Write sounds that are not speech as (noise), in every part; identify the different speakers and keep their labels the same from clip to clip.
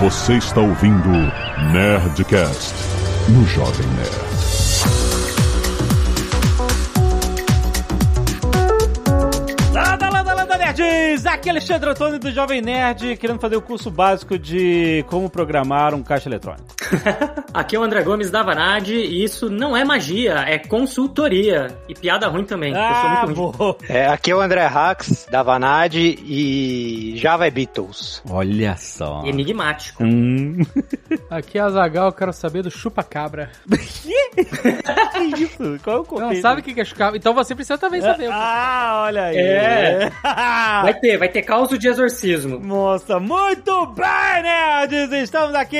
Speaker 1: Você está ouvindo Nerdcast no Jovem Nerd.
Speaker 2: Landa, landa, landa, nerds! Aqui é Alexandre Antônio do Jovem Nerd, querendo fazer o curso básico de como programar um caixa eletrônico. (laughs)
Speaker 3: Aqui é o André Gomes da Vanad e isso não é magia, é consultoria. E piada ruim também, eu sou
Speaker 2: Ah,
Speaker 3: muito ruim.
Speaker 2: boa.
Speaker 4: É, aqui é o André Hax, da Vanad, e Java é Beatles.
Speaker 2: Olha só.
Speaker 3: Enigmático.
Speaker 2: Hum. (laughs)
Speaker 5: Aqui é a Zagal, eu quero saber do chupa-cabra.
Speaker 2: que isso? Qual é o
Speaker 5: Não sabe o que é chupa Então você precisa também saber.
Speaker 2: Ah, olha aí.
Speaker 3: É. (laughs) Vai ter, vai ter causa de exorcismo.
Speaker 2: Nossa, muito bem, nerds! Estamos aqui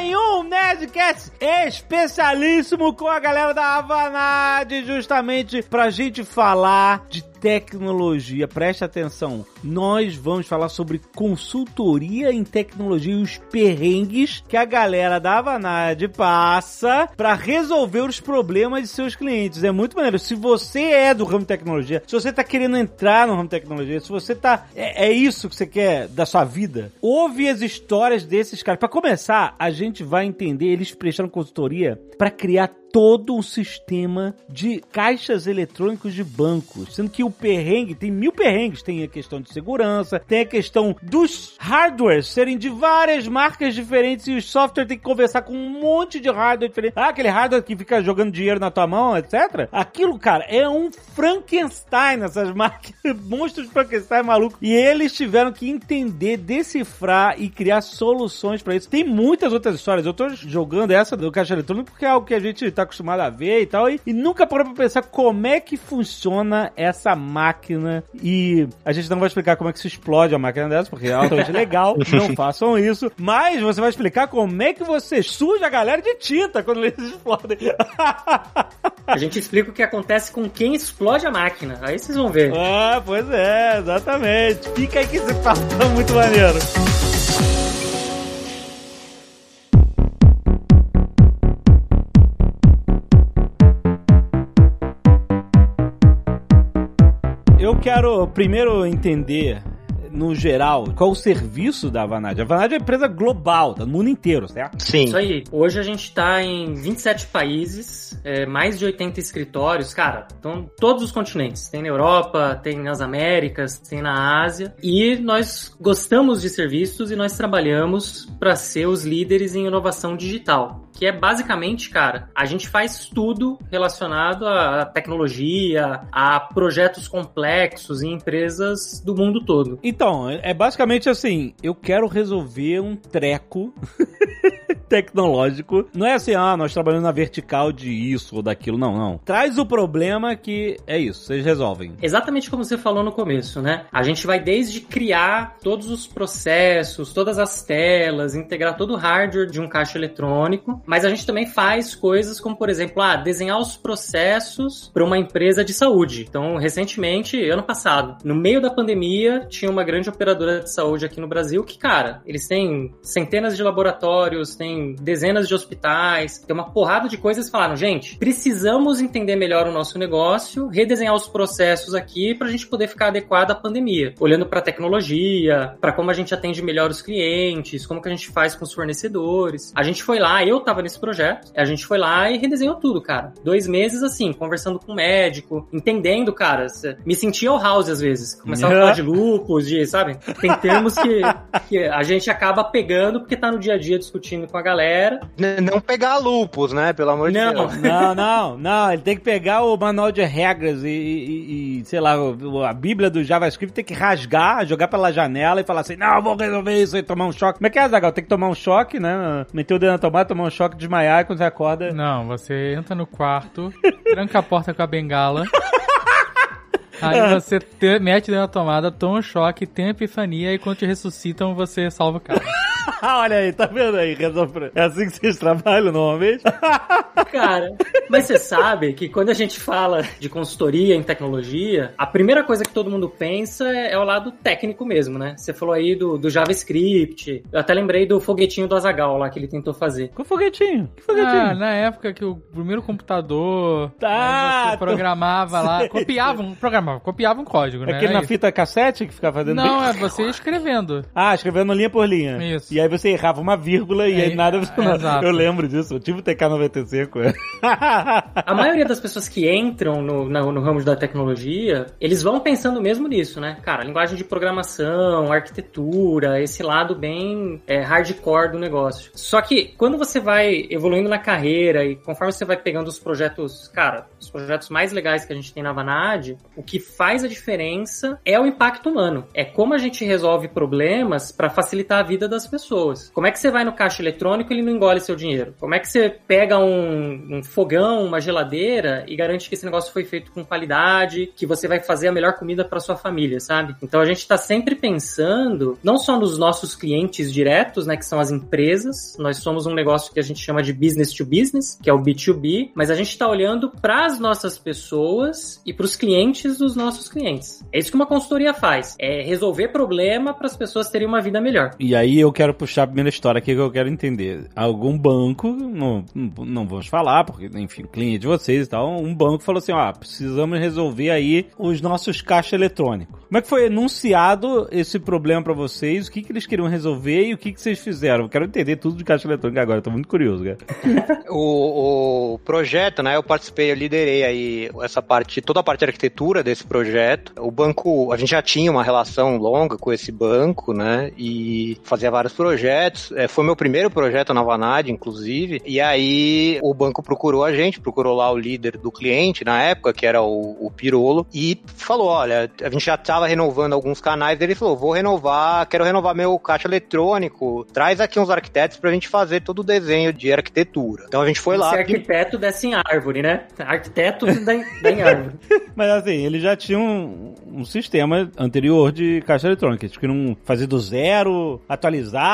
Speaker 2: em um Nerdcast especialíssimo com a galera da Avanad, justamente pra gente falar de tecnologia. Preste atenção, nós vamos falar sobre consultoria em tecnologia e os perrengues que a galera da Avanad passa pra resolver os problemas de seus clientes. É muito maneiro. Se você é do ramo tecnologia, se você tá querendo entrar no ramo tecnologia, se você tá. É, é isso que você quer da sua vida, ouve as histórias desses caras. Pra começar, a gente vai entender eles prestando consultoria pra criar todo um sistema de caixas eletrônicos de bancos. Sendo que o perrengue, tem mil perrengues. Tem a questão de segurança, tem a questão dos hardwares serem de várias marcas diferentes e o software tem que conversar com um monte de hardware diferente. Ah, aquele hardware que fica jogando dinheiro na tua mão, etc. Aquilo, cara, é um Frankenstein, essas máquinas, (laughs) monstros Frankenstein maluco. E eles tiveram que entender, decifrar e criar soluções pra isso. Tem muitas outras histórias. Eu tô jogando essa do caixa eletrônico porque é algo que a gente tá acostumado a ver e tal. E, e nunca parou pra pensar como é que funciona essa máquina. E a gente não vai explicar como é que se explode a máquina dessa, porque é altamente (laughs) legal. Não (laughs) façam isso. Mas você vai explicar como é que você suja a galera de tinta quando eles explodem. (laughs)
Speaker 3: A gente explica o que acontece com quem explode a máquina. Aí vocês vão ver.
Speaker 2: Ah, pois é, exatamente. Fica aí que esse papo tá muito maneiro. Eu quero primeiro entender, no geral, qual o serviço da Vanad. A Vanad é uma empresa global, tá no mundo inteiro, certo?
Speaker 4: Sim.
Speaker 3: Isso aí. Hoje a gente tá em 27 países, é, mais de 80 escritórios, cara. Então, todos os continentes. Tem na Europa, tem nas Américas, tem na Ásia. E nós gostamos de serviços e nós trabalhamos para ser os líderes em inovação digital. Que é basicamente, cara, a gente faz tudo relacionado à tecnologia, a projetos complexos em empresas do mundo todo.
Speaker 2: Então, é basicamente assim, eu quero resolver um treco tecnológico. Não é assim, ah, nós trabalhamos na vertical de isso ou daquilo. Não, não. Traz o problema que é isso, vocês resolvem.
Speaker 3: Exatamente como você falou no começo, né? A gente vai desde criar todos os processos, todas as telas, integrar todo o hardware de um caixa eletrônico, mas a gente também faz coisas como, por exemplo, ah, desenhar os processos para uma empresa de saúde. Então, recentemente, ano passado, no meio da pandemia, tinha uma grande operadora de saúde aqui no Brasil que, cara, eles têm centenas de laboratórios, dezenas de hospitais, tem uma porrada de coisas. Falaram, gente, precisamos entender melhor o nosso negócio, redesenhar os processos aqui para a gente poder ficar adequado à pandemia, olhando para tecnologia, para como a gente atende melhor os clientes, como que a gente faz com os fornecedores. A gente foi lá, eu tava nesse projeto, a gente foi lá e redesenhou tudo, cara. Dois meses assim, conversando com o médico, entendendo, cara. Me sentia o house às vezes. Começava a falar de (laughs) lupus, de, sabe? Tem termos que, que a gente acaba pegando porque tá no dia a dia discutindo com a galera.
Speaker 4: N- Não pegar lupus, né? Pelo amor de
Speaker 3: Não.
Speaker 4: Deus. (laughs)
Speaker 2: Não, não, não. Ele tem que pegar o manual de regras e, e- e, sei lá, a bíblia do JavaScript tem que rasgar, jogar pela janela e falar assim, não, vou resolver isso e tomar um choque. Como é que é, Zagal? Tem que tomar um choque, né? Meter o dedo na tomada, tomar um choque, desmaiar e quando você acorda...
Speaker 5: Não, você entra no quarto, (laughs) tranca a porta com a bengala. (laughs) Aí você te- mete dentro da tomada, toma um choque, tem a epifania e quando te ressuscitam, você salva o cara. (laughs)
Speaker 2: Olha aí, tá vendo aí? Resolve- É assim que vocês trabalham normalmente? (laughs)
Speaker 3: Cara, mas você sabe que quando a gente fala de consultoria em tecnologia, a primeira coisa que todo mundo pensa é, é o lado técnico mesmo, né? Você falou aí do, do JavaScript, eu até lembrei do foguetinho do Azagal lá que ele tentou fazer.
Speaker 2: Com foguetinho. Que foguetinho?
Speaker 5: Ah, na época que o primeiro computador
Speaker 2: Tá,
Speaker 5: aí você
Speaker 2: tô-
Speaker 5: programava lá,
Speaker 2: Sei,
Speaker 5: copiava um, programava, copiava um código, né?
Speaker 2: Aquele
Speaker 5: Era
Speaker 2: na
Speaker 5: isso.
Speaker 2: fita cassete que ficava fazendo...
Speaker 5: Não, é você escrevendo.
Speaker 2: Ah, escrevendo linha por linha.
Speaker 5: Isso.
Speaker 2: E aí você errava uma vírgula e
Speaker 5: É,
Speaker 2: aí nada
Speaker 5: é,
Speaker 2: funcionava. Eu lembro disso, eu tive o TK95.
Speaker 3: A maioria das pessoas que entram no, na- no ramo da tecnologia, eles vão pensando mesmo nisso, né? Cara, linguagem de programação, arquitetura, esse lado bem é, hardcore do negócio. Só que quando você vai evoluindo na carreira e conforme você vai pegando os projetos, cara, os projetos mais legais que a gente tem na Vanad, o que faz a diferença é o impacto humano. É como a gente resolve problemas para facilitar a vida das pessoas. Como é que você vai no caixa eletrônico e ele não engole seu dinheiro? Como é que você pega um, um fogão, uma geladeira e garante que esse negócio foi feito com qualidade, que você vai fazer a melhor comida para sua família, sabe? Então a gente está sempre pensando não só nos nossos clientes diretos, né, que são as empresas. Nós somos um negócio que a gente chama de business to business, que é o B2B, mas a gente está olhando para as nossas pessoas e para os clientes dos nossos clientes. É isso que uma consultoria faz, é resolver problema para as pessoas terem uma vida melhor.
Speaker 2: E aí eu quero puxar a primeira história aqui que eu quero entender. Algum banco, não, não vamos falar, porque, enfim, cliente de vocês e tal, um banco falou assim, ó, precisamos resolver aí os nossos caixas eletrônicos. Como é que foi anunciado esse problema pra vocês? O que, que eles queriam resolver e o que, que vocês fizeram? Eu quero entender tudo de caixa eletrônica agora, tô muito curioso, cara. (laughs)
Speaker 4: O, o projeto, né? Eu participei, eu liderei aí essa parte, toda a parte de arquitetura desse projeto. O banco, a gente já tinha uma relação longa com esse banco, né? E fazia vários projetos. É, foi meu primeiro projeto na Vanad, inclusive. E aí o banco procurou a gente, procurou lá o líder do cliente na época, que era o, o Pirolo, e falou: olha, a gente já estava renovando alguns canais. Ele falou: vou renovar, quero renovar meu caixa eletrônico. Traz aqui uns arquitetos pra gente fazer todo o desenho de arquitetura. Então a gente foi lá.
Speaker 3: Ser arquiteto desce em árvore, né? Arquiteto (laughs) dá em, árvore. (laughs)
Speaker 2: Mas assim, ele já tinha um, um sistema anterior de caixa eletrônica. Eles queriam fazer do zero, atualizar.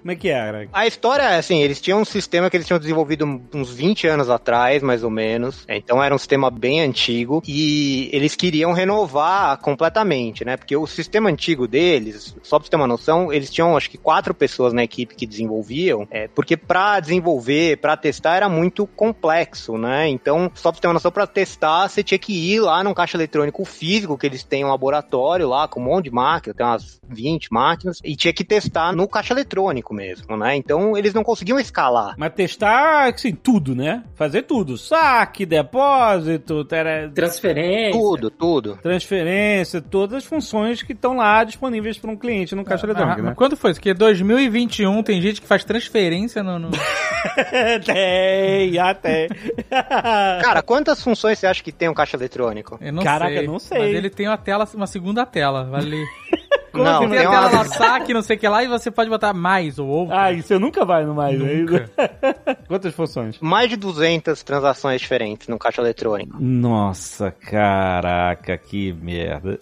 Speaker 2: Como é que era?
Speaker 4: A história é assim, eles tinham um sistema que eles tinham desenvolvido uns 20 anos atrás, mais ou menos. Então era um sistema bem antigo e eles queriam renovar completamente, né? Porque o sistema antigo deles, só pra você ter uma noção, eles tinham acho que quatro pessoas na equipe que desenvolviam, é, porque pra desenvolver, pra testar era muito complexo, né? Então, só pra ter uma noção, pra testar, você tinha que ir lá num caixa eletrônico físico, que eles têm um laboratório lá com um monte de máquinas, tem umas 20 máquinas, e tinha que testar no caixa eletrônico mesmo, né? Então, eles não conseguiam escalar.
Speaker 2: Mas testar, assim, tudo, né? Fazer tudo. Saque, depósito, tera-
Speaker 3: Transferência.
Speaker 4: Tudo, tudo.
Speaker 2: transferência, todas as funções que estão lá disponíveis para um cliente no caixa
Speaker 5: Ah,
Speaker 2: eletrônico,
Speaker 5: mas
Speaker 2: né?
Speaker 5: quando foi isso? Porque 2021 tem gente que faz transferência no. no- (laughs)
Speaker 2: tem, até. (laughs)
Speaker 4: Cara, quantas funções você acha que tem um caixa eletrônico?
Speaker 5: Eu não
Speaker 2: Caraca,
Speaker 5: sei.
Speaker 2: não sei.
Speaker 5: Mas ele tem uma tela, uma segunda tela. Vale. (laughs)
Speaker 2: Como
Speaker 4: não,
Speaker 5: tem
Speaker 4: tem
Speaker 5: a tela
Speaker 4: uma...
Speaker 5: lá, saque, não sei o que lá, e você pode botar mais ou outro.
Speaker 2: Ah, isso eu nunca vai no mais,
Speaker 5: Nunca.
Speaker 2: né? (laughs) Quantas funções?
Speaker 4: mais de 200 transações diferentes no caixa eletrônico.
Speaker 2: Nossa, caraca, que merda.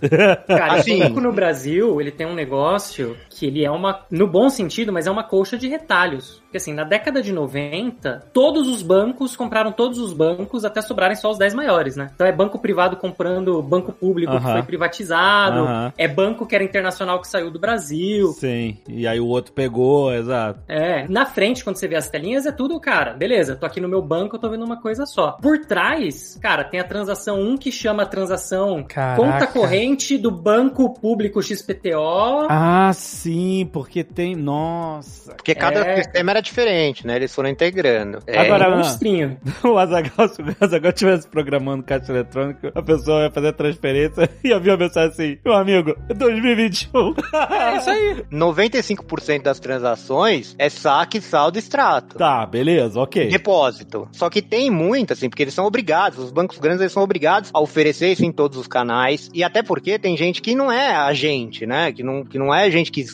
Speaker 3: Cara,
Speaker 4: Assim-
Speaker 3: o banco no Brasil, ele tem um negócio que ele é uma, no bom sentido, mas é uma colcha de retalhos. Porque assim, na década de 90, todos os bancos compraram todos os bancos até sobrarem só os 10 maiores, né? Então é banco privado comprando banco público que
Speaker 2: Aham.
Speaker 3: foi privatizado,
Speaker 2: Aham.
Speaker 3: é banco que era internacional que saiu do Brasil.
Speaker 2: Sim, e aí o outro pegou, exato.
Speaker 3: É, na frente, quando você vê as telinhas, é tudo, cara, beleza, tô aqui no meu banco, eu tô vendo uma coisa só. Por trás, cara, tem a transação 1 que chama a transação
Speaker 5: Caraca.
Speaker 3: conta corrente do banco público XPTO.
Speaker 2: Ah, sim, porque tem. Nossa.
Speaker 4: Porque cada
Speaker 3: É.
Speaker 4: sistema era diferente, né? Eles foram integrando. É,
Speaker 2: Agora-
Speaker 3: É um monstrinho. (laughs)
Speaker 2: O Azagal, se o Azagal estivesse programando caixa eletrônico, a pessoa ia fazer a transferência (laughs) e havia uma mensagem assim: meu amigo, 2021.
Speaker 5: É isso aí. (laughs)
Speaker 4: 95% das transações é saque, saldo e extrato.
Speaker 2: tá, beleza, ok.
Speaker 4: Depósito. Só que tem muito, assim, porque eles são obrigados, os bancos grandes eles são obrigados a oferecer isso em todos os canais. E até porque tem gente que não é agente, né? Que não, que não é gente que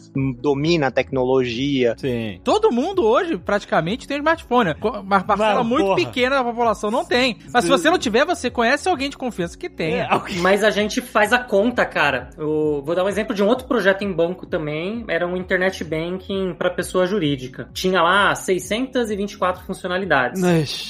Speaker 4: domina a tecnologia.
Speaker 2: Sim.
Speaker 5: Todo mundo hoje, praticamente, tem smartphone. Uma parcela muito
Speaker 2: porra.
Speaker 5: pequena da população não tem. Mas se você não tiver, você conhece alguém de confiança que tem.
Speaker 2: É,
Speaker 3: Mas a gente faz a conta, cara. Eu vou dar um exemplo de um outro projeto em banco também. Era um internet banking para pessoa jurídica. Tinha lá 624 funcionalidades.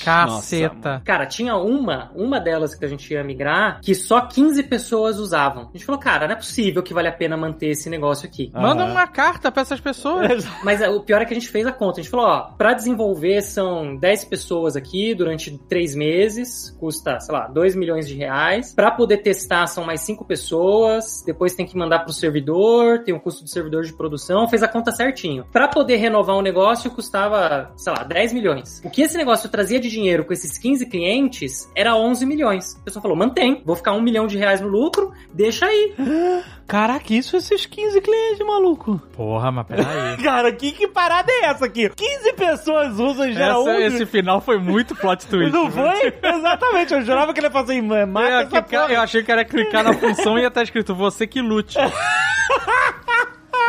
Speaker 5: Caceta.
Speaker 3: Cara, tinha uma, uma delas que a gente ia migrar, que só 15 pessoas usavam. A gente falou, cara, não é possível que vale a pena manter esse negócio aqui.
Speaker 5: Manda
Speaker 2: Aham.
Speaker 5: uma carta pra essas pessoas. (laughs)
Speaker 3: Mas é, o pior é que a gente fez a conta. A gente falou, ó, pra desenvolver são 10 pessoas aqui durante 3 meses, custa, sei lá, 2 milhões de reais. Pra poder testar são mais 5 pessoas, depois tem que mandar pro servidor, servidor, tem o custo do servidor de produção, fez a conta certinho. Para poder renovar um negócio custava, sei lá, 10 milhões. O que esse negócio trazia de dinheiro com esses 15 clientes era 11 milhões. A pessoa falou: mantém, vou ficar um milhão de reais no lucro, deixa aí. (gasps)
Speaker 2: Caraca, isso esses 15 clientes, maluco.
Speaker 5: Porra, mas peraí. (laughs)
Speaker 2: Cara, que, que parada é essa aqui? 15 pessoas usam e gera
Speaker 5: Essa-
Speaker 2: 11.
Speaker 5: esse final foi muito plot (laughs) twist.
Speaker 2: Não foi? Exatamente, eu jurava que ele ia fazer em mata
Speaker 5: Eu, eu achei que era clicar na função e ia estar escrito você que lute. (laughs)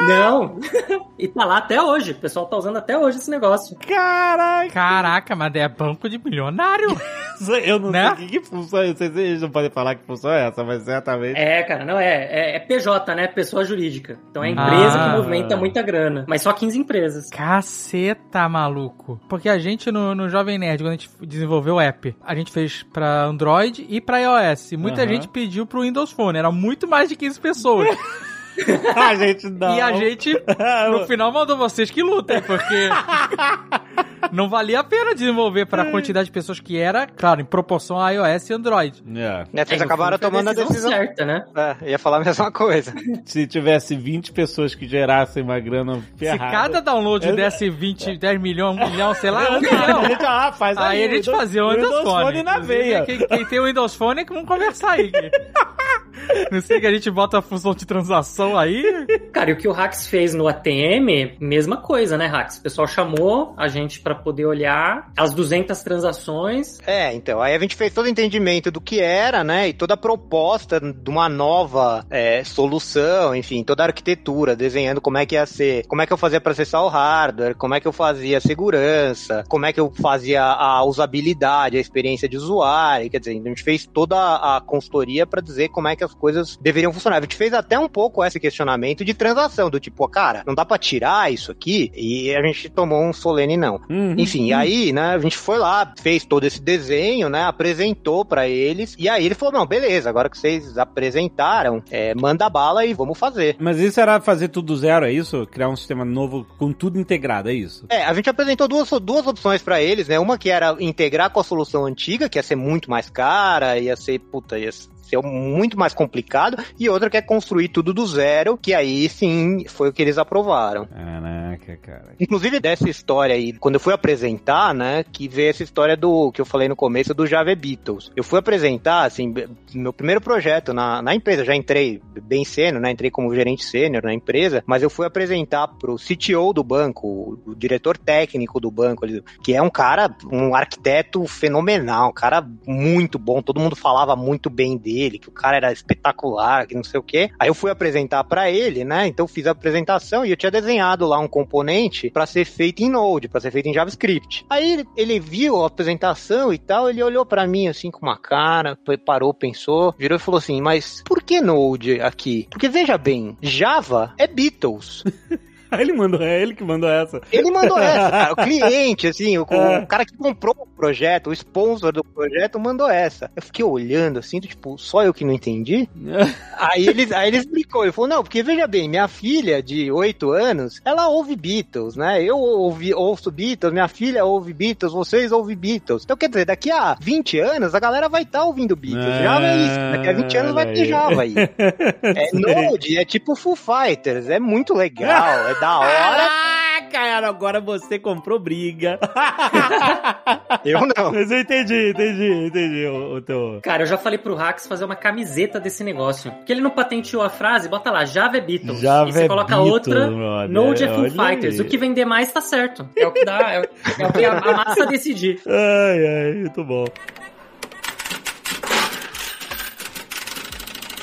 Speaker 3: Não. (laughs) e tá lá até hoje. O pessoal tá usando até hoje esse negócio.
Speaker 2: Caraca,
Speaker 5: Caraca, mas é banco de milionário. (laughs)
Speaker 2: eu não
Speaker 5: Né?
Speaker 2: sei que, que função é essa. Vocês não podem falar que função é essa, mas certamente.
Speaker 3: É, cara, não é. É, é PJ, né? Pessoa jurídica. Então é empresa
Speaker 5: Ah.
Speaker 3: que movimenta muita grana. Mas só 15 empresas.
Speaker 5: Caceta, maluco. Porque a gente no, no Jovem Nerd, quando a gente desenvolveu o app, a gente fez pra Android e pra iOS. E muita
Speaker 2: Aham.
Speaker 5: gente pediu pro Windows Phone. Era muito mais de 15 pessoas. (laughs) (laughs)
Speaker 2: a gente não.
Speaker 5: E a gente, no final, mandou vocês que lutem, porque (laughs) não valia a pena desenvolver para a quantidade de pessoas que era, claro, em proporção a iOS e Android.
Speaker 2: É.
Speaker 4: Né, Vocês
Speaker 3: É, no
Speaker 4: acabaram tomando a decisão.
Speaker 3: certa, né?
Speaker 4: É, ia falar a mesma coisa. (laughs)
Speaker 2: Se tivesse 20 pessoas que gerassem uma grana ferrada.
Speaker 5: Se cada download
Speaker 2: Eu-
Speaker 5: desse 20, 10 milhões, um milhão, sei lá, um
Speaker 2: a
Speaker 5: milhão.
Speaker 2: gente, ah, faz
Speaker 5: Aí a gente fazia o Windows, Phone.
Speaker 2: na
Speaker 5: Inclusive,
Speaker 2: veia.
Speaker 5: Quem, quem tem o Windows Phone é que vamos conversar aí. (laughs) Não sei que a gente bota a função de transação aí.
Speaker 3: Cara, e o que o Hax fez no ATM, mesma coisa, né, Hax? O pessoal chamou a gente pra poder olhar as 200 transações.
Speaker 4: É, então, aí a gente fez todo o entendimento do que era, né, e toda a proposta de uma nova é, solução, enfim, toda a arquitetura, desenhando como é que ia ser, como é que eu fazia para acessar o hardware, como é que eu fazia a segurança, como é que eu fazia a usabilidade, a experiência de usuário, quer dizer, a gente fez toda a consultoria para dizer como é que as coisas deveriam funcionar. A gente fez até um pouco esse questionamento de transação, do tipo, cara, não dá para tirar isso aqui, e a gente tomou um solene não.
Speaker 2: Uhum.
Speaker 4: Enfim, aí, né, a gente foi lá, fez todo esse desenho, né, apresentou pra eles, e aí ele falou, não, beleza, agora que vocês apresentaram, é, manda bala e vamos fazer.
Speaker 2: Mas isso era fazer tudo do zero, é isso? Criar um sistema novo com tudo integrado, é isso?
Speaker 4: É, a gente apresentou duas, duas opções pra eles, né, uma que era integrar com a solução antiga, que ia ser muito mais cara, ia ser, puta, ia ser muito mais complicado, e outra que é construir tudo do zero, que aí sim foi o que eles aprovaram.
Speaker 2: Caraca, cara.
Speaker 4: Inclusive dessa história aí, quando eu fui apresentar, né, que veio essa história do que eu falei no começo do Java Beatles. Eu fui apresentar, assim, meu primeiro projeto na, na empresa, já entrei bem sênior, né, entrei como gerente sênior na empresa, mas eu fui apresentar pro CTO do banco, o, diretor técnico do banco, que é um cara, um arquiteto fenomenal, um cara muito bom, todo mundo falava muito bem dele, que o cara era espetacular, que não sei o quê. Aí eu fui apresentar pra ele, né? Então fiz a apresentação e eu tinha desenhado lá um componente pra ser feito em Node, pra ser feito em JavaScript. Aí ele, ele viu a apresentação e tal, ele olhou pra mim assim com uma cara, parou, pensou, virou e falou assim: "Mas por que Node aqui? Porque veja bem, Java é Beatles. (laughs) (laughs)
Speaker 2: Aí ele mandou, é ele que mandou essa.
Speaker 4: Ele mandou essa, cara. (laughs) O cliente, assim, o, o cara que comprou o projeto, o sponsor do projeto, mandou essa. Eu fiquei olhando, assim, tipo, só eu que não entendi? (laughs) Aí ele, aí ele explicou, ele falou, não, porque veja bem, minha filha de 8 anos, ela ouve Beatles, né? Eu ouvi, ouço Beatles, minha filha ouve Beatles, vocês ouvem Beatles. Então, quer dizer, daqui a 20 anos, a galera vai estar ouvindo Beatles. Java é isso, daqui a 20 anos vai ter Java aí. É Node, é tipo Foo Fighters, é muito legal, é da hora.
Speaker 2: Ah, cara, agora você comprou briga. (laughs)
Speaker 4: Eu não.
Speaker 2: Mas eu entendi, entendi, entendi o, o teu...
Speaker 3: Cara, eu já falei pro Hax fazer uma camiseta desse negócio. Porque ele não patenteou a frase, bota lá, Java é Beatles.
Speaker 2: Java
Speaker 3: e você
Speaker 2: é
Speaker 3: coloca
Speaker 2: Beatles,
Speaker 3: outra,
Speaker 2: brother.
Speaker 3: Node é Foo Fighters.
Speaker 2: aí.
Speaker 3: O que vender mais tá certo. É o que dá, é, o- é o que a, a massa decidir.
Speaker 2: Ai, ai, muito bom.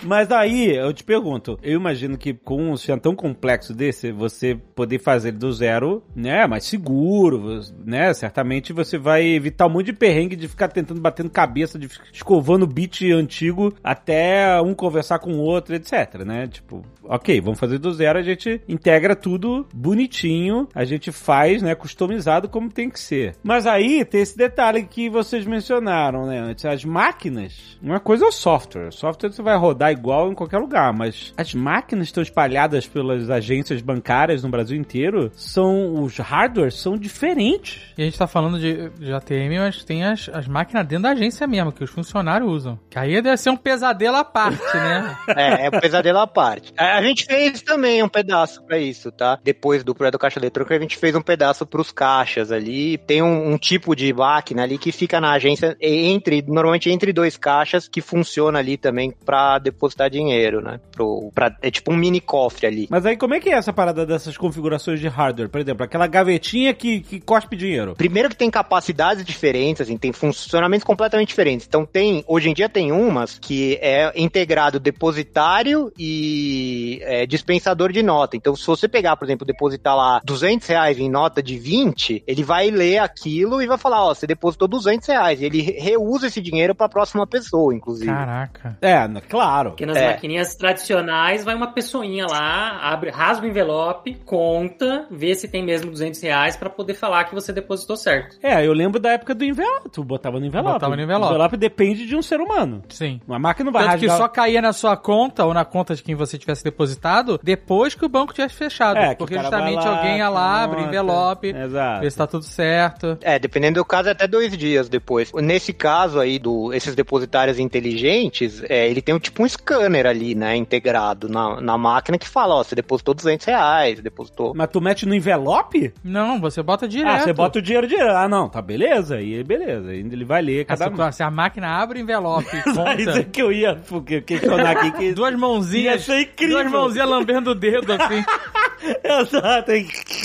Speaker 2: Mas aí, eu te pergunto, eu imagino que com um sistema tão complexo desse, você poder fazer do zero, né, mais seguro, né, certamente você vai evitar um monte de perrengue de ficar tentando batendo cabeça, de escovando bit antigo até um conversar com o outro, etc, né, tipo, ok, vamos fazer do zero, a gente integra tudo bonitinho, a gente faz, né, customizado como tem que ser. Mas aí tem esse detalhe que vocês mencionaram, né, antes, as máquinas, uma coisa é o software, o software você vai rodar igual em qualquer lugar, mas as máquinas estão espalhadas pelas agências bancárias no Brasil inteiro, são os hardwares são diferentes.
Speaker 5: E a gente tá falando de, de ATM, mas tem as, as máquinas dentro da agência mesmo, que os funcionários usam. Que aí deve ser um pesadelo à parte, né? (laughs)
Speaker 4: É, é um pesadelo à parte. A a gente fez também um pedaço pra isso, tá? Depois do projeto Caixa Eletrônica, a gente fez um pedaço pros caixas ali. Tem um, um tipo de máquina ali que fica na agência entre, normalmente entre dois caixas, que funciona ali também pra depositar dinheiro, né? Pro, pra, é tipo um mini cofre ali.
Speaker 2: Mas aí como é que é essa parada dessas configurações de hardware? Por exemplo, aquela gavetinha que, que cospe dinheiro.
Speaker 4: Primeiro que tem capacidades diferentes, assim, tem funcionamentos completamente diferentes. Então tem, hoje em dia tem umas que é integrado depositário e é, dispensador de nota. Então se você pegar, por exemplo, depositar lá 200 reais em nota de 20, ele vai ler aquilo e vai falar, ó, você depositou 200 reais. E ele reusa esse dinheiro pra próxima pessoa, inclusive.
Speaker 5: Caraca.
Speaker 2: É, claro.
Speaker 3: Porque nas
Speaker 4: É.
Speaker 3: maquininhas tradicionais vai uma pessoinha lá, abre, rasga o envelope, conta, vê se tem mesmo 200 reais pra poder falar que você depositou certo.
Speaker 2: É, eu lembro da época do envelope. Tu botava no envelope.
Speaker 5: Botava no envelope.
Speaker 2: O envelope depende de um ser humano.
Speaker 5: Sim.
Speaker 2: Uma máquina não vai
Speaker 5: Tanto que
Speaker 2: rasgar...
Speaker 5: só caía na sua conta ou na conta de quem você tivesse depositado depois que o banco tivesse fechado.
Speaker 2: É, que
Speaker 5: porque justamente
Speaker 2: lá,
Speaker 5: alguém ia lá, abre envelope,
Speaker 2: Exato.
Speaker 5: vê se tá tudo certo.
Speaker 4: É, dependendo do caso, é até dois dias depois. Nesse caso aí, do, esses depositários inteligentes, é, ele tem um, tipo um scanner ali, né, integrado na, na máquina que fala, ó, você depositou 200 reais, depositou...
Speaker 2: Mas tu mete no envelope?
Speaker 5: Não, você bota direto.
Speaker 2: Ah, você bota o dinheiro direto. Ah, não, tá beleza. E beleza. Aí Ele vai ler
Speaker 5: Ah,
Speaker 2: cada
Speaker 5: se, se a máquina abre o envelope (laughs) e
Speaker 2: Isso é
Speaker 5: conta,
Speaker 2: que eu ia porque, questionar aqui. Que...
Speaker 5: duas mãozinhas,
Speaker 2: Ia ser incrível.
Speaker 5: duas mãozinhas lambendo o dedo assim. (laughs) (laughs)
Speaker 2: Exato,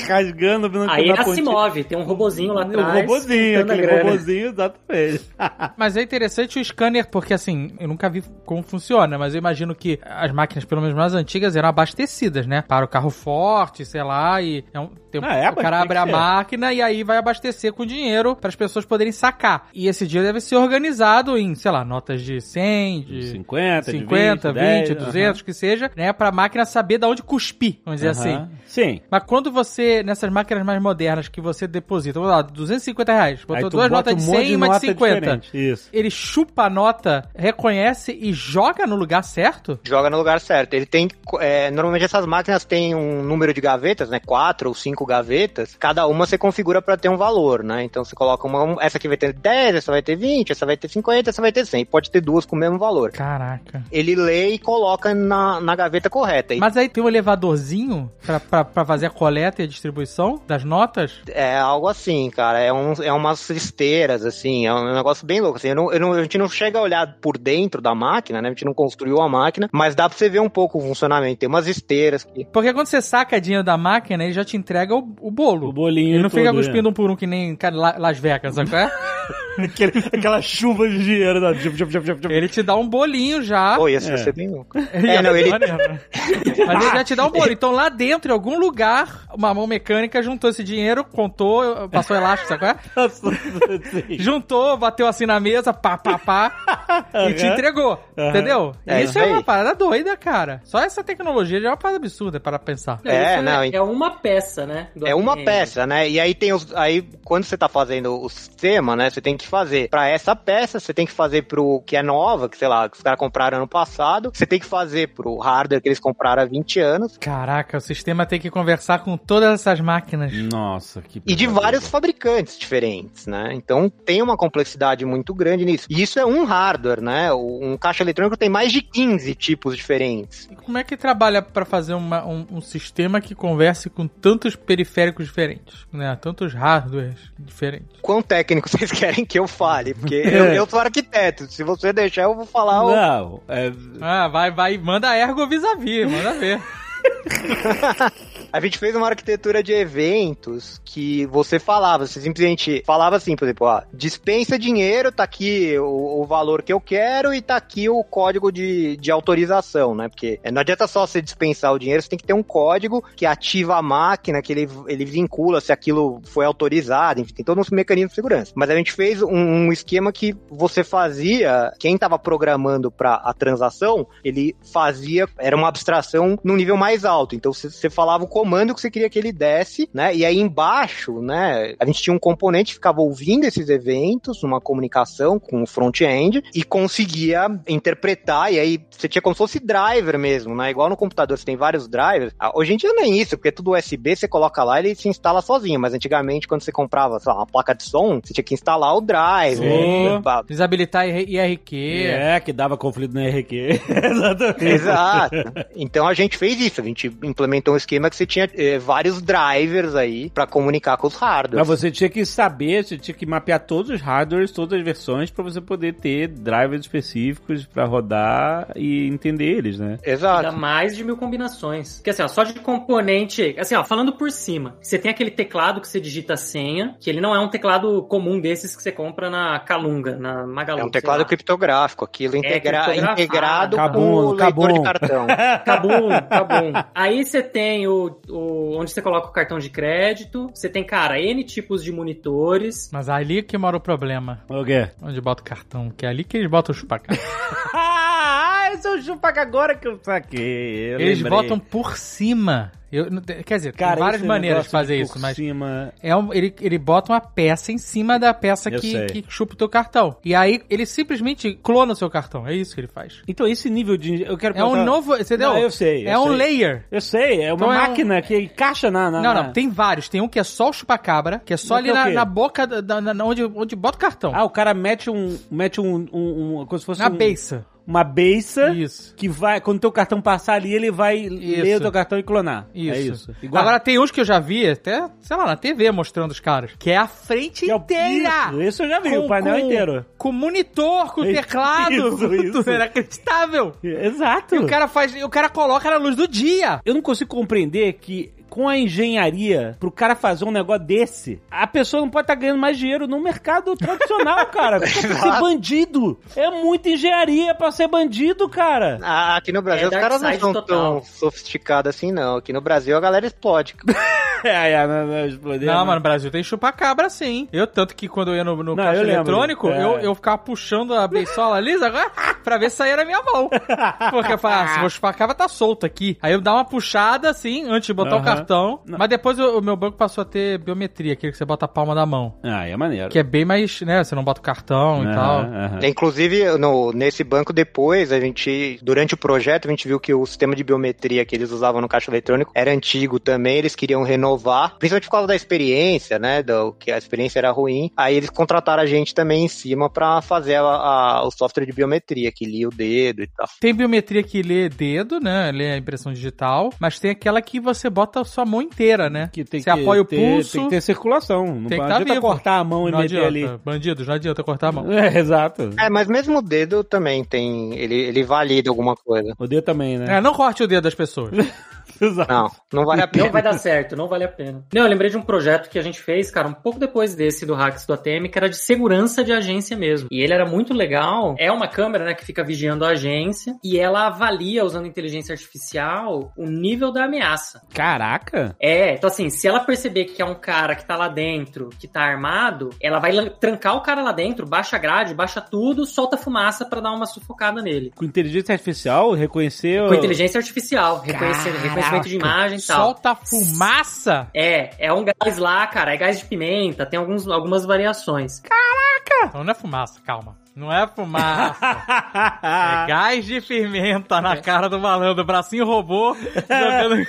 Speaker 2: rasgando.
Speaker 3: Aí ela se move, tem um robozinho lá
Speaker 2: O
Speaker 3: atrás.
Speaker 2: robozinho,
Speaker 3: contando a
Speaker 2: aquele robozinho, exatamente. (laughs)
Speaker 5: Mas é interessante o scanner, porque assim, eu nunca vi como funciona, mas eu imagino que as máquinas, pelo menos mais antigas, eram abastecidas, né? Para o carro forte, sei lá, e é um, tem,
Speaker 2: Ah, é,
Speaker 5: o cara abre a
Speaker 2: ser.
Speaker 5: máquina e aí vai abastecer com dinheiro para as pessoas poderem sacar. E esse dinheiro deve ser organizado em, sei lá, notas de 100, de
Speaker 2: 50, de
Speaker 5: 50, 20,
Speaker 2: 20,
Speaker 5: 200, que seja, né? Pra máquina saber da onde cuspir, vamos dizer assim.
Speaker 2: Sim.
Speaker 5: Mas quando você, nessas máquinas mais modernas que você deposita, vamos lá, 250 reais,
Speaker 2: Aí
Speaker 5: botou
Speaker 2: tu
Speaker 5: duas
Speaker 2: bota
Speaker 5: notas de
Speaker 2: um monte
Speaker 5: 100 e uma de
Speaker 2: nota
Speaker 5: 50.
Speaker 2: diferente. Isso.
Speaker 5: Ele chupa a nota, reconhece e joga no lugar certo?
Speaker 4: Joga no lugar certo. Ele tem. é, normalmente essas máquinas têm um número de gavetas, né? Quatro ou cinco gavetas. Cada uma você configura para ter um valor, né? Então você coloca uma. um- Essa aqui vai ter 10, essa vai ter 20, essa vai ter 50, essa vai ter 100. Pode ter duas com o mesmo valor.
Speaker 5: Caraca.
Speaker 4: Ele lê e coloca na, na gaveta correta. E
Speaker 5: Mas aí tem um elevadorzinho pra, pra, pra fazer a coleta e a distribuição das notas?
Speaker 4: É algo assim, cara. É, um, é umas esteiras, assim. É um negócio bem louco. Assim. Eu não, eu não- a gente não chega a olhar por dentro da máquina, né? A gente não construiu a máquina, mas dá pra você ver um pouco o funcionamento. Tem umas esteiras que.
Speaker 5: Porque quando você saca dinheiro da máquina, ele já te entrega o, o bolo.
Speaker 2: O bolinho
Speaker 5: Ele não fica
Speaker 2: todo,
Speaker 5: cuspindo um por um que nem Las Vegas, sabe é? (laughs) (laughs)
Speaker 2: Aquele- aquela chuva de dinheiro. Da... jup.
Speaker 5: Ele te dá um bolinho já.
Speaker 4: Pô, ia ser
Speaker 2: É.
Speaker 4: ser bem louco.
Speaker 5: Ele
Speaker 4: É, não, ele-
Speaker 5: né? (laughs) Mas ele já te dá um bolo. Então lá dentro, em algum lugar, uma mão mecânica juntou esse dinheiro, contou, passou elástico, sabe qual é? (laughs) Juntou, bateu assim na mesa, pá, pá, pá, e te entregou. Entendeu?
Speaker 4: É,
Speaker 5: isso é uma parada doida, cara. Só essa tecnologia já é uma parada absurda para pensar.
Speaker 4: É,
Speaker 3: Isso
Speaker 4: não,
Speaker 3: é uma peça, né?
Speaker 4: É uma peça, né? E aí tem os. Aí, quando você tá fazendo o sistema, né? Você tem que fazer pra essa peça, você tem que fazer pro que é nova, que sei lá, que os caras compraram ano passado. Você tem que fazer pro hardware que eles compraram há 20 anos.
Speaker 5: Caraca, o sistema tem que conversar com todas essas máquinas.
Speaker 2: Nossa, que
Speaker 4: E de vários fabricantes diferentes, né? Então tem uma complexidade muito grande nisso. E isso é um hardware, né? Um caixa eletrônico tem mais de 15 tipos diferentes.
Speaker 5: E Como é que trabalha pra fazer uma- um, um sistema que converse com tantos periféricos diferentes, né? Tantos hardwares diferentes.
Speaker 4: Quão técnico (laughs) vocês querem que eu fale? Porque (laughs) eu, eu sou arquiteto. Se você deixar, eu vou falar o
Speaker 2: Não, é...
Speaker 5: Ah, vai, vai, manda ergo vis-a-vis, manda ver. (laughs)
Speaker 4: A gente fez uma arquitetura de eventos que você falava, você simplesmente falava assim, por exemplo, ó, dispensa dinheiro, tá aqui o, o valor que eu quero e tá aqui o código de, de autorização, né? Porque é, não adianta só você dispensar o dinheiro, você tem que ter um código que ativa a máquina, que ele, ele vincula se aquilo foi autorizado, enfim, tem todo um mecanismo de segurança. Mas a gente fez um, um esquema que você fazia, quem estava programando para a transação, ele fazia, era uma abstração num nível mais alto. Então você falava o comando que você queria que ele desse, né? E aí embaixo, né, a gente tinha um componente que ficava ouvindo esses eventos, uma comunicação com o front-end e conseguia interpretar, e aí você tinha como se fosse driver mesmo, né? Igual no computador você tem vários drivers. Ah, Hoje em dia nem isso, porque é tudo USB, você coloca lá e ele se instala sozinho, mas antigamente quando você comprava, sei lá, uma placa de som, você tinha que instalar o driver.
Speaker 2: Sim.
Speaker 5: Desabilitar IR- IRQ.
Speaker 2: É, que dava conflito no RQ. (laughs) Exatamente.
Speaker 4: Exato. Então a gente fez isso, a gente implementou um esquema que você tinha eh, vários drivers aí pra comunicar com os hardwares.
Speaker 2: Mas você tinha que saber, você tinha que mapear todos os hardwares, todas as versões, pra você poder ter drivers específicos pra rodar e entender eles, né?
Speaker 3: Ainda
Speaker 4: Exato.
Speaker 3: mais de mil combinações. Porque assim, ó, só de componente. Assim, ó, falando por cima, você tem aquele teclado que você digita a senha, que ele não é um teclado comum desses que você compra na Calunga, na Magalu.
Speaker 4: É um teclado criptográfico, aquilo integra
Speaker 3: criptografado.
Speaker 4: integrado com
Speaker 2: Cabum,
Speaker 4: o leitor de cartão. (laughs)
Speaker 3: Cabum, cabum. Aí você tem o, o onde você coloca o cartão de crédito. Você tem, cara, N tipos de monitores.
Speaker 5: Mas ali que mora o problema.
Speaker 2: O quê?
Speaker 5: Onde bota o cartão. Que é ali que eles botam o chupacabra. (laughs)
Speaker 2: É o chupaca agora que eu saquei. eu
Speaker 5: eles
Speaker 2: lembrei.
Speaker 5: botam por cima. Eu, quer dizer,
Speaker 2: Cara,
Speaker 5: tem várias maneiras de fazer
Speaker 2: por
Speaker 5: isso, mas
Speaker 2: Cima...
Speaker 5: é um, ele, ele bota uma peça em cima da peça
Speaker 2: Eu
Speaker 5: que,
Speaker 2: sei.
Speaker 5: que chupa o teu cartão. E aí ele simplesmente clona o seu cartão. É isso que ele faz.
Speaker 2: Então, esse nível de. Eu quero
Speaker 5: É um novo. Entendeu?
Speaker 2: Não, eu sei. eu
Speaker 5: é um
Speaker 2: sei.
Speaker 5: layer.
Speaker 2: Eu sei, é uma
Speaker 5: Então é um-
Speaker 2: máquina que encaixa na. na
Speaker 5: Não,
Speaker 2: na-
Speaker 5: não, tem vários. Tem um que é só o chupacabra, que é só
Speaker 2: Mas
Speaker 5: ali
Speaker 2: é
Speaker 5: na, na boca, da, na- onde, onde bota o cartão.
Speaker 2: Ah, o cara mete um. Mete um. um, um como se fosse
Speaker 5: na
Speaker 2: um,
Speaker 5: beiça.
Speaker 2: Uma beiça
Speaker 5: Isso.
Speaker 2: que vai. Quando teu cartão passar ali, ele vai ler o teu cartão e clonar.
Speaker 5: Isso.
Speaker 2: É isso. Igual.
Speaker 5: Agora tem uns que eu já vi, até, sei lá, na TV mostrando os caras, que é a frente
Speaker 2: que é o-
Speaker 5: inteira.
Speaker 2: Isso, isso eu já vi, o painel inteiro.
Speaker 5: Com monitor, com
Speaker 2: Isso,
Speaker 5: teclado.
Speaker 2: isso, (laughs) isso.
Speaker 5: Tudo era acreditável.
Speaker 2: Exato.
Speaker 5: E o cara faz, o cara coloca na luz do dia.
Speaker 2: Eu não consigo compreender que com a engenharia, pro cara fazer um negócio desse, a pessoa não pode estar ganhando mais dinheiro no mercado tradicional, (laughs) cara. Tem que ser bandido. É muita engenharia pra ser bandido, cara.
Speaker 4: Ah, Aqui no Brasil
Speaker 3: É
Speaker 4: os caras não são
Speaker 3: total.
Speaker 4: tão sofisticados assim, não. Aqui no Brasil a galera explode. (laughs)
Speaker 2: É, é, não, não, explodir,
Speaker 5: Não,
Speaker 2: né?
Speaker 5: mano, no Brasil tem chupacabra sim. Eu, tanto que quando eu ia no, no
Speaker 2: Não,
Speaker 5: caixa
Speaker 2: eu
Speaker 5: eletrônico,
Speaker 2: É.
Speaker 5: eu, eu ficava puxando a beisola lisa agora (laughs) pra ver se saía na minha mão. Porque eu falava, ah, se o chupacabra tá solto aqui. Aí eu dava uma puxada assim, antes de botar o
Speaker 2: Aham.
Speaker 5: Cartão.
Speaker 2: Não.
Speaker 5: Mas depois o, o meu banco passou a ter biometria, aquele que você bota a palma da mão.
Speaker 2: Ah, é maneiro.
Speaker 5: Que é bem mais, né? Você não bota o cartão e
Speaker 2: Aham,
Speaker 5: tal.
Speaker 2: aham.
Speaker 4: Inclusive, no, nesse banco depois, a gente, durante o projeto, a gente viu que o sistema de biometria que eles usavam no caixa eletrônico era antigo também, eles queriam renovar, principalmente por causa da experiência, né, do, que a experiência era ruim. Aí eles contrataram a gente também em cima pra fazer a- a- o software de biometria, que lia o dedo e tal.
Speaker 5: Tem biometria que lê dedo, né? Lê a impressão digital. Mas tem aquela que você bota sua mão inteira, né?
Speaker 2: Que tem
Speaker 5: você
Speaker 2: que
Speaker 5: apoia o
Speaker 2: ter,
Speaker 5: pulso.
Speaker 2: Tem que ter circulação. Não
Speaker 5: Tem que
Speaker 2: pode
Speaker 5: tá
Speaker 2: adianta
Speaker 5: vivo.
Speaker 2: cortar a mão e
Speaker 5: não
Speaker 2: meter
Speaker 5: adianta.
Speaker 2: ali.
Speaker 5: Bandidos, não adianta cortar a mão. (laughs)
Speaker 2: É, exato.
Speaker 4: É, mas mesmo o dedo também tem, ele, ele valida alguma coisa.
Speaker 2: O dedo também, né?
Speaker 5: É, não corte o dedo das pessoas. (laughs) (laughs)
Speaker 2: Exato.
Speaker 4: Não, não vale a
Speaker 3: Não
Speaker 4: pena.
Speaker 3: vai dar certo, não vale a pena. Não, eu lembrei de um projeto que a gente fez, cara, um pouco depois desse do Hacks do ATM, que era de segurança de agência mesmo. E ele era muito legal. É uma câmera, né, que fica vigiando a agência e ela avalia, usando inteligência artificial, o nível da ameaça.
Speaker 2: Caraca!
Speaker 3: É, então assim, se ela perceber que é um cara que tá lá dentro, que tá armado, ela vai trancar o cara lá dentro, baixa a grade, baixa tudo, solta fumaça pra dar uma sufocada nele.
Speaker 2: Com inteligência artificial, reconhecer.
Speaker 3: Com inteligência artificial, reconhecer- reconhecimento de imagem e tal.
Speaker 5: Solta fumaça?
Speaker 3: É, é um gás lá, cara, é gás de pimenta, tem alguns, algumas variações.
Speaker 5: Não, não é fumaça, calma. Não é fumaça. (laughs) é gás de pimenta na cara do malandro. Bracinho robô jogando.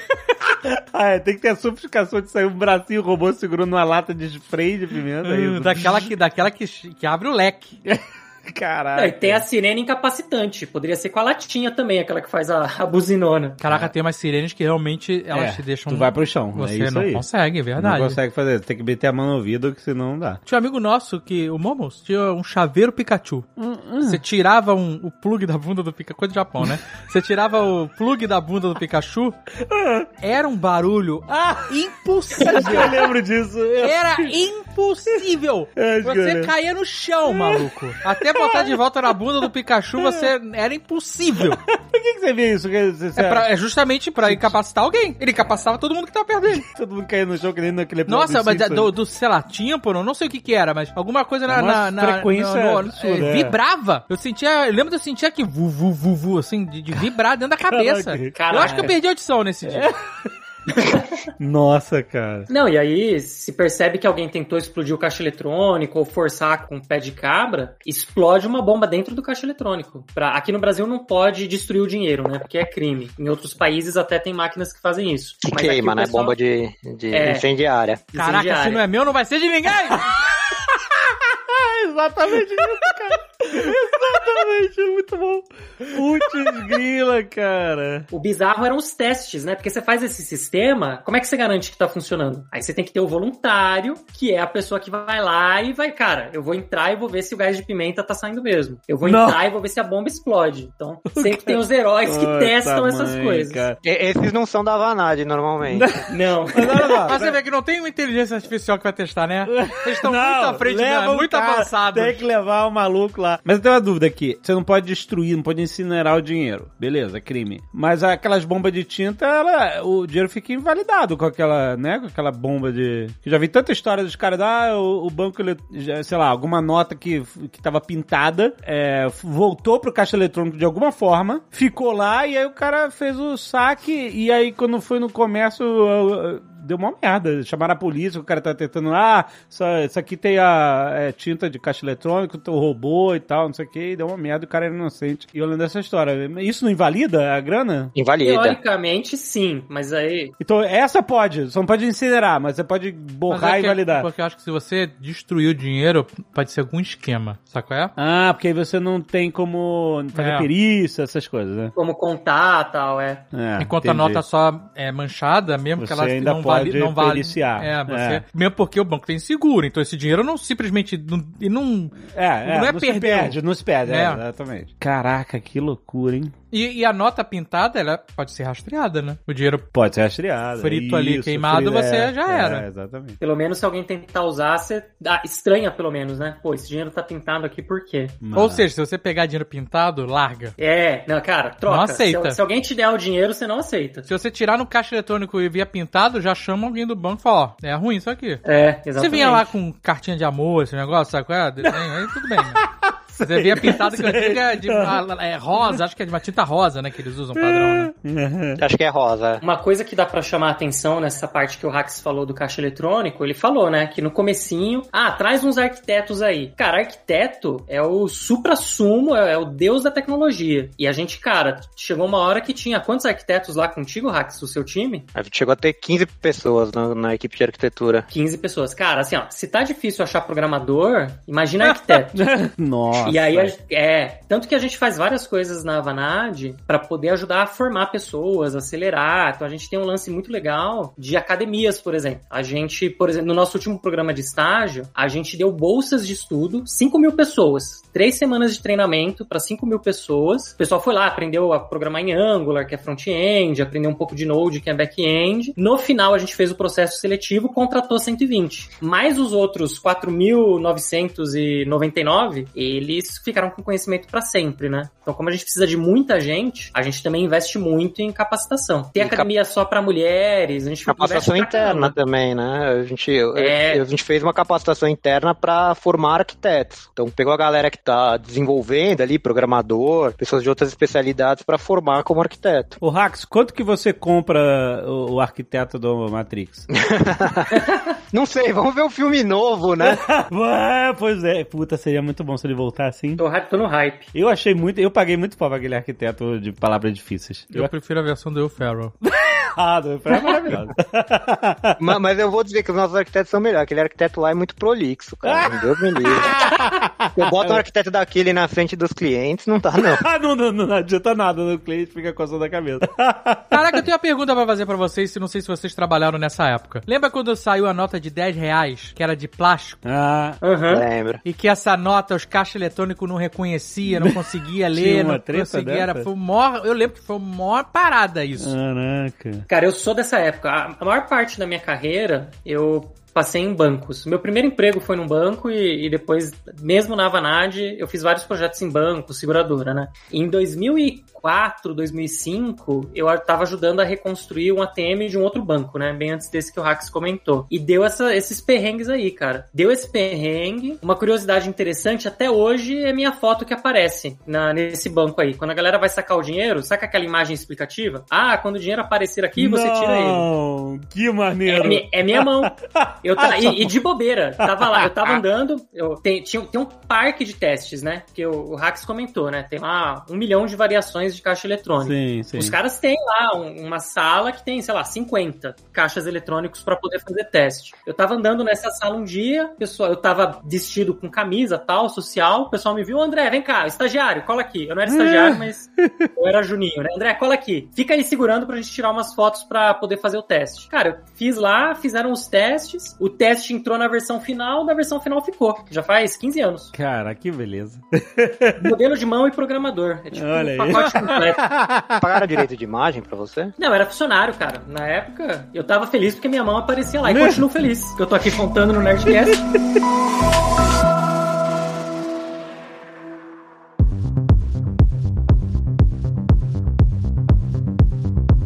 Speaker 2: ah, (laughs) é, tem que ter a sofisticação de sair um bracinho robô segurando uma lata de spray de pimenta. é isso?
Speaker 5: daquela que, daquela que, que abre o leque. (laughs) (laughs)
Speaker 2: Caralho.
Speaker 3: Não, e tem a sirene incapacitante, poderia ser com a latinha também, aquela que faz a, a buzinona.
Speaker 5: Caraca, tem umas sirenes que realmente elas
Speaker 2: É,
Speaker 5: te deixam.
Speaker 2: Tu vai pro chão.
Speaker 5: Você
Speaker 2: é isso
Speaker 5: não
Speaker 2: aí.
Speaker 5: consegue, é verdade.
Speaker 2: Não consegue fazer. Tem que meter a mão no ouvido, que senão não dá.
Speaker 5: Tinha um amigo nosso que, o Momos, tinha um chaveiro Pikachu.
Speaker 2: Hum,
Speaker 5: Você tirava um- o plug da bunda do Pikachu, coisa do Japão, né? (laughs) Você tirava o plug da bunda do Pikachu, (laughs) era um barulho
Speaker 2: Ah!
Speaker 5: impossível.
Speaker 2: Eu lembro disso. Eu-
Speaker 5: Era impossível.
Speaker 2: Acho
Speaker 5: Você caía no chão, maluco. Até botar de volta na bunda do Pikachu, você era impossível. (laughs)
Speaker 2: Por que, que você vê isso? Que você,
Speaker 5: É, pra- é justamente pra incapacitar alguém. Ele incapacitava todo mundo que tava perto dele. (laughs)
Speaker 2: Todo mundo caindo no chão que nem naquele episódio
Speaker 5: Nossa, mas
Speaker 2: Simpsons.
Speaker 5: do, do, sei lá, tímpano, não sei o que que era, mas alguma coisa na,
Speaker 2: Uma
Speaker 5: na, na-
Speaker 2: frequência
Speaker 5: no- no-
Speaker 2: absurda,
Speaker 5: é,
Speaker 2: é.
Speaker 5: vibrava. Eu sentia, eu lembro de eu sentir aqui vu, vu, vu, vu, assim, de, de vibrar dentro da cabeça.
Speaker 2: Caraca.
Speaker 5: Eu acho que eu perdi a audição nesse dia. (laughs) (laughs)
Speaker 2: Nossa, cara.
Speaker 3: Não, e aí se percebe que alguém tentou explodir o caixa eletrônico ou forçar com um pé de cabra, explode uma bomba dentro do caixa eletrônico. Pra, aqui no Brasil não pode destruir o dinheiro, né? Porque é crime. Em outros países até tem máquinas que fazem isso.
Speaker 4: Que
Speaker 3: Mas
Speaker 4: queima,
Speaker 3: o
Speaker 4: né? Bomba de, de
Speaker 3: É.
Speaker 4: incendiária.
Speaker 5: Caraca, se
Speaker 3: Incendiária.
Speaker 5: não é meu, não vai ser de ninguém! (laughs) (laughs)
Speaker 2: Exatamente isso, cara. Exatamente, muito bom. Putz, grila, cara.
Speaker 3: O bizarro eram os testes, né? Porque você faz esse sistema, como é que você garante que tá funcionando? Aí você tem que ter o voluntário, que é a pessoa que vai lá e vai, cara, eu vou entrar e vou ver se o gás de pimenta tá saindo mesmo. Eu vou
Speaker 2: Não.
Speaker 3: entrar e vou ver se a bomba explode. Então, (laughs) sempre tem os heróis que
Speaker 2: Puta
Speaker 3: testam essas
Speaker 2: mãe,
Speaker 3: coisas.
Speaker 2: cara.
Speaker 4: E- Esses não são da Vanad, normalmente.
Speaker 3: Não.
Speaker 2: Mas olha lá.
Speaker 5: Mas você vê que não tem uma inteligência artificial que vai testar, né? Eles estão muito à frente, né? muito avançados.
Speaker 2: Tem que levar o maluco lá. Mas eu tenho uma dúvida aqui. Você não pode destruir, não pode incinerar o dinheiro. Beleza, é crime. Mas aquelas bombas de tinta, ela, o dinheiro fica invalidado com aquela, né? Com aquela bomba de. Eu já vi tanta história dos caras, ah, o, o banco, ele- sei lá, alguma nota que, que tava pintada, é, voltou pro caixa eletrônico de alguma forma, ficou lá e aí o cara fez o saque e aí quando foi no comércio. Deu uma merda. Chamaram a polícia, o cara tá tentando. Ah, isso, isso aqui tem a é, tinta de caixa eletrônico, teu robô e tal, não sei o que. Deu uma merda, o cara era inocente. E eu lembro dessa história. Isso não invalida a grana?
Speaker 4: Invalida.
Speaker 3: Teoricamente, sim, mas aí.
Speaker 2: Então, essa pode. Só não pode incinerar, mas você pode borrar
Speaker 5: é
Speaker 2: e
Speaker 5: que-
Speaker 2: invalidar.
Speaker 5: Porque eu acho que se você destruir o dinheiro, pode ser algum esquema, sabe qual é?
Speaker 2: Ah, porque aí você não tem como fazer
Speaker 5: É.
Speaker 2: perícia, essas coisas, né?
Speaker 3: Como contar tal, é.
Speaker 2: É,
Speaker 5: Enquanto
Speaker 2: entendi.
Speaker 5: a nota só é manchada, mesmo
Speaker 2: Você
Speaker 5: que ela
Speaker 2: ainda
Speaker 5: não
Speaker 2: pode
Speaker 5: vale, não vale.
Speaker 2: periciar.
Speaker 5: É, você,
Speaker 2: É.
Speaker 5: mesmo porque o banco tem seguro, então esse dinheiro não simplesmente não, e não
Speaker 2: É, é,
Speaker 5: Não é
Speaker 2: se
Speaker 5: perdeu.
Speaker 2: perde, não se perde, é,
Speaker 5: É.
Speaker 2: exatamente. Caraca, que loucura, hein?
Speaker 5: E, e a nota pintada, ela pode ser rastreada, né? O dinheiro
Speaker 2: Pode ser rastreado.
Speaker 5: Frito ali, queimado, você já era.
Speaker 2: É, exatamente.
Speaker 3: Pelo menos se alguém tentar usar, você dá- estranha pelo menos, né? Pô, esse dinheiro tá pintado aqui por quê?
Speaker 5: Ou seja, se você pegar dinheiro pintado, larga.
Speaker 3: É, não, cara, troca.
Speaker 5: Não aceita.
Speaker 3: Se, se alguém te der o dinheiro, você não aceita.
Speaker 5: Se você tirar no caixa eletrônico e vier pintado, já chama alguém do banco e fala, ó, é ruim isso aqui.
Speaker 3: É, exatamente.
Speaker 5: Você vinha lá com cartinha de amor, esse negócio, sabe qual é? Aí tudo bem, né? (laughs) Você via pintado que eu digo é, de, é rosa, acho que é de uma tinta rosa, né? Que eles usam padrão, né?
Speaker 4: Acho que é rosa.
Speaker 3: Uma coisa que dá pra chamar a atenção nessa parte que o Rax falou do caixa eletrônico, ele falou, né, que no comecinho, ah, traz uns arquitetos aí. Cara, arquiteto é o supra-sumo, é, é o deus da tecnologia. E a gente, cara, chegou uma hora que tinha quantos arquitetos lá contigo, Rax, o seu time?
Speaker 4: A gente chegou a ter 15 pessoas na, na equipe de arquitetura.
Speaker 3: 15 pessoas. Cara, assim, ó, se tá difícil achar programador, imagina arquiteto.
Speaker 2: Nossa. (laughs) (laughs)
Speaker 3: E aí, a- é, tanto que a gente faz várias coisas na Vanad para poder ajudar a formar pessoas, acelerar. Então a gente tem um lance muito legal de academias, por exemplo. A gente, por exemplo, no nosso último programa de estágio, a gente deu bolsas de estudo, 5 mil pessoas. Três semanas de treinamento para 5 mil pessoas. O pessoal foi lá, aprendeu a programar em Angular, que é front-end, aprendeu um pouco de Node, que é back-end. No final, a gente fez o processo seletivo, contratou 120. Mais os outros 4.999, eles ficaram com conhecimento para sempre, né? Então, como a gente precisa de muita gente, a gente também investe muito em capacitação. Tem
Speaker 4: E cap-
Speaker 3: academia só para mulheres, a gente
Speaker 4: Capacitação interna também, né? A gente,
Speaker 3: É.
Speaker 4: a gente fez uma capacitação interna para formar arquitetos. Então pegou a galera que tá desenvolvendo ali, programador, pessoas de outras especialidades para formar como arquiteto.
Speaker 2: Ô, Rax, quanto que você compra o, o arquiteto do Matrix? (laughs)
Speaker 4: Não sei, vamos ver o filme novo, né?
Speaker 2: Ué, (laughs) pois é. Puta, seria muito bom se ele assim.
Speaker 3: Tô, tô no hype.
Speaker 2: Eu achei muito, eu paguei muito pau pra aquele arquiteto de palavras difíceis.
Speaker 5: Eu prefiro a versão do Will Ferrell. (laughs)
Speaker 2: Ah, foi maravilhoso. (laughs)
Speaker 4: Ma- Mas eu vou dizer que os nossos arquitetos são melhores. Aquele arquiteto lá é muito prolixo, cara. (laughs) Deus me livre. Eu boto um arquiteto daquele na frente dos clientes, não tá, não. (laughs)
Speaker 2: Ah, não, não, não adianta nada, o cliente fica coçando a cabeça.
Speaker 5: Caraca, eu tenho uma pergunta pra fazer pra vocês, se não sei se vocês trabalharam nessa época. Lembra quando saiu a nota de 10 reais, que era de plástico?
Speaker 2: Ah,
Speaker 3: Aham.
Speaker 4: Lembra?
Speaker 5: E que essa nota os caixas eletrônicos não reconhecia, não conseguia
Speaker 2: Tinha
Speaker 5: ler,
Speaker 2: uma
Speaker 5: não conseguia. Era, foi o maior, eu lembro que foi a maior parada isso.
Speaker 2: caraca.
Speaker 3: Cara, eu sou dessa época. A maior parte da minha carreira, eu passei em bancos. Meu primeiro emprego foi num banco e, e depois, mesmo na Avanad, eu fiz vários projetos em banco, seguradora, né? Em 2004, 2005, eu estava ajudando a reconstruir um ATM de um outro banco, né? Bem antes desse que o Rax comentou. E deu essa, esses perrengues aí, cara. Deu esse perrengue. Uma curiosidade interessante, até hoje, é minha foto que aparece na, nesse banco aí. Quando a galera vai sacar o dinheiro, saca aquela imagem explicativa? Ah, quando o dinheiro aparecer aqui, você tira ele.
Speaker 2: Que maneiro.
Speaker 3: É, é minha mão. (laughs) Eu ta- e, e de bobeira. Tava lá, eu tava (laughs) andando. Eu, tem, tinha, tem um parque de testes, né? Que o, o Rax comentou, né? Tem lá um milhão de variações de caixa eletrônica.
Speaker 2: Sim, sim.
Speaker 3: Os caras têm lá um- uma sala que tem, sei lá, 50 caixas eletrônicos pra poder fazer teste. Eu tava andando nessa sala um dia, pessoal, eu tava vestido com camisa tal, social, o pessoal me viu, André, vem cá, estagiário, cola aqui. Eu não era estagiário, (laughs) mas eu era Juninho, né? André, cola aqui. Fica aí segurando pra gente tirar umas fotos pra poder fazer o teste. Cara, eu fiz lá, fizeram os testes, o teste entrou na versão final, da versão final ficou. Já faz 15 anos.
Speaker 2: Cara, que beleza. (laughs)
Speaker 3: Modelo de mão e programador. É tipo
Speaker 2: Olha
Speaker 3: um
Speaker 2: aí.
Speaker 3: pacote completo. (laughs)
Speaker 4: Pagaram direito de imagem pra você?
Speaker 3: Não, era funcionário, cara. Na época, eu tava feliz porque minha mão aparecia lá. E continuo feliz. que Eu tô aqui contando no Nerdcast. (laughs)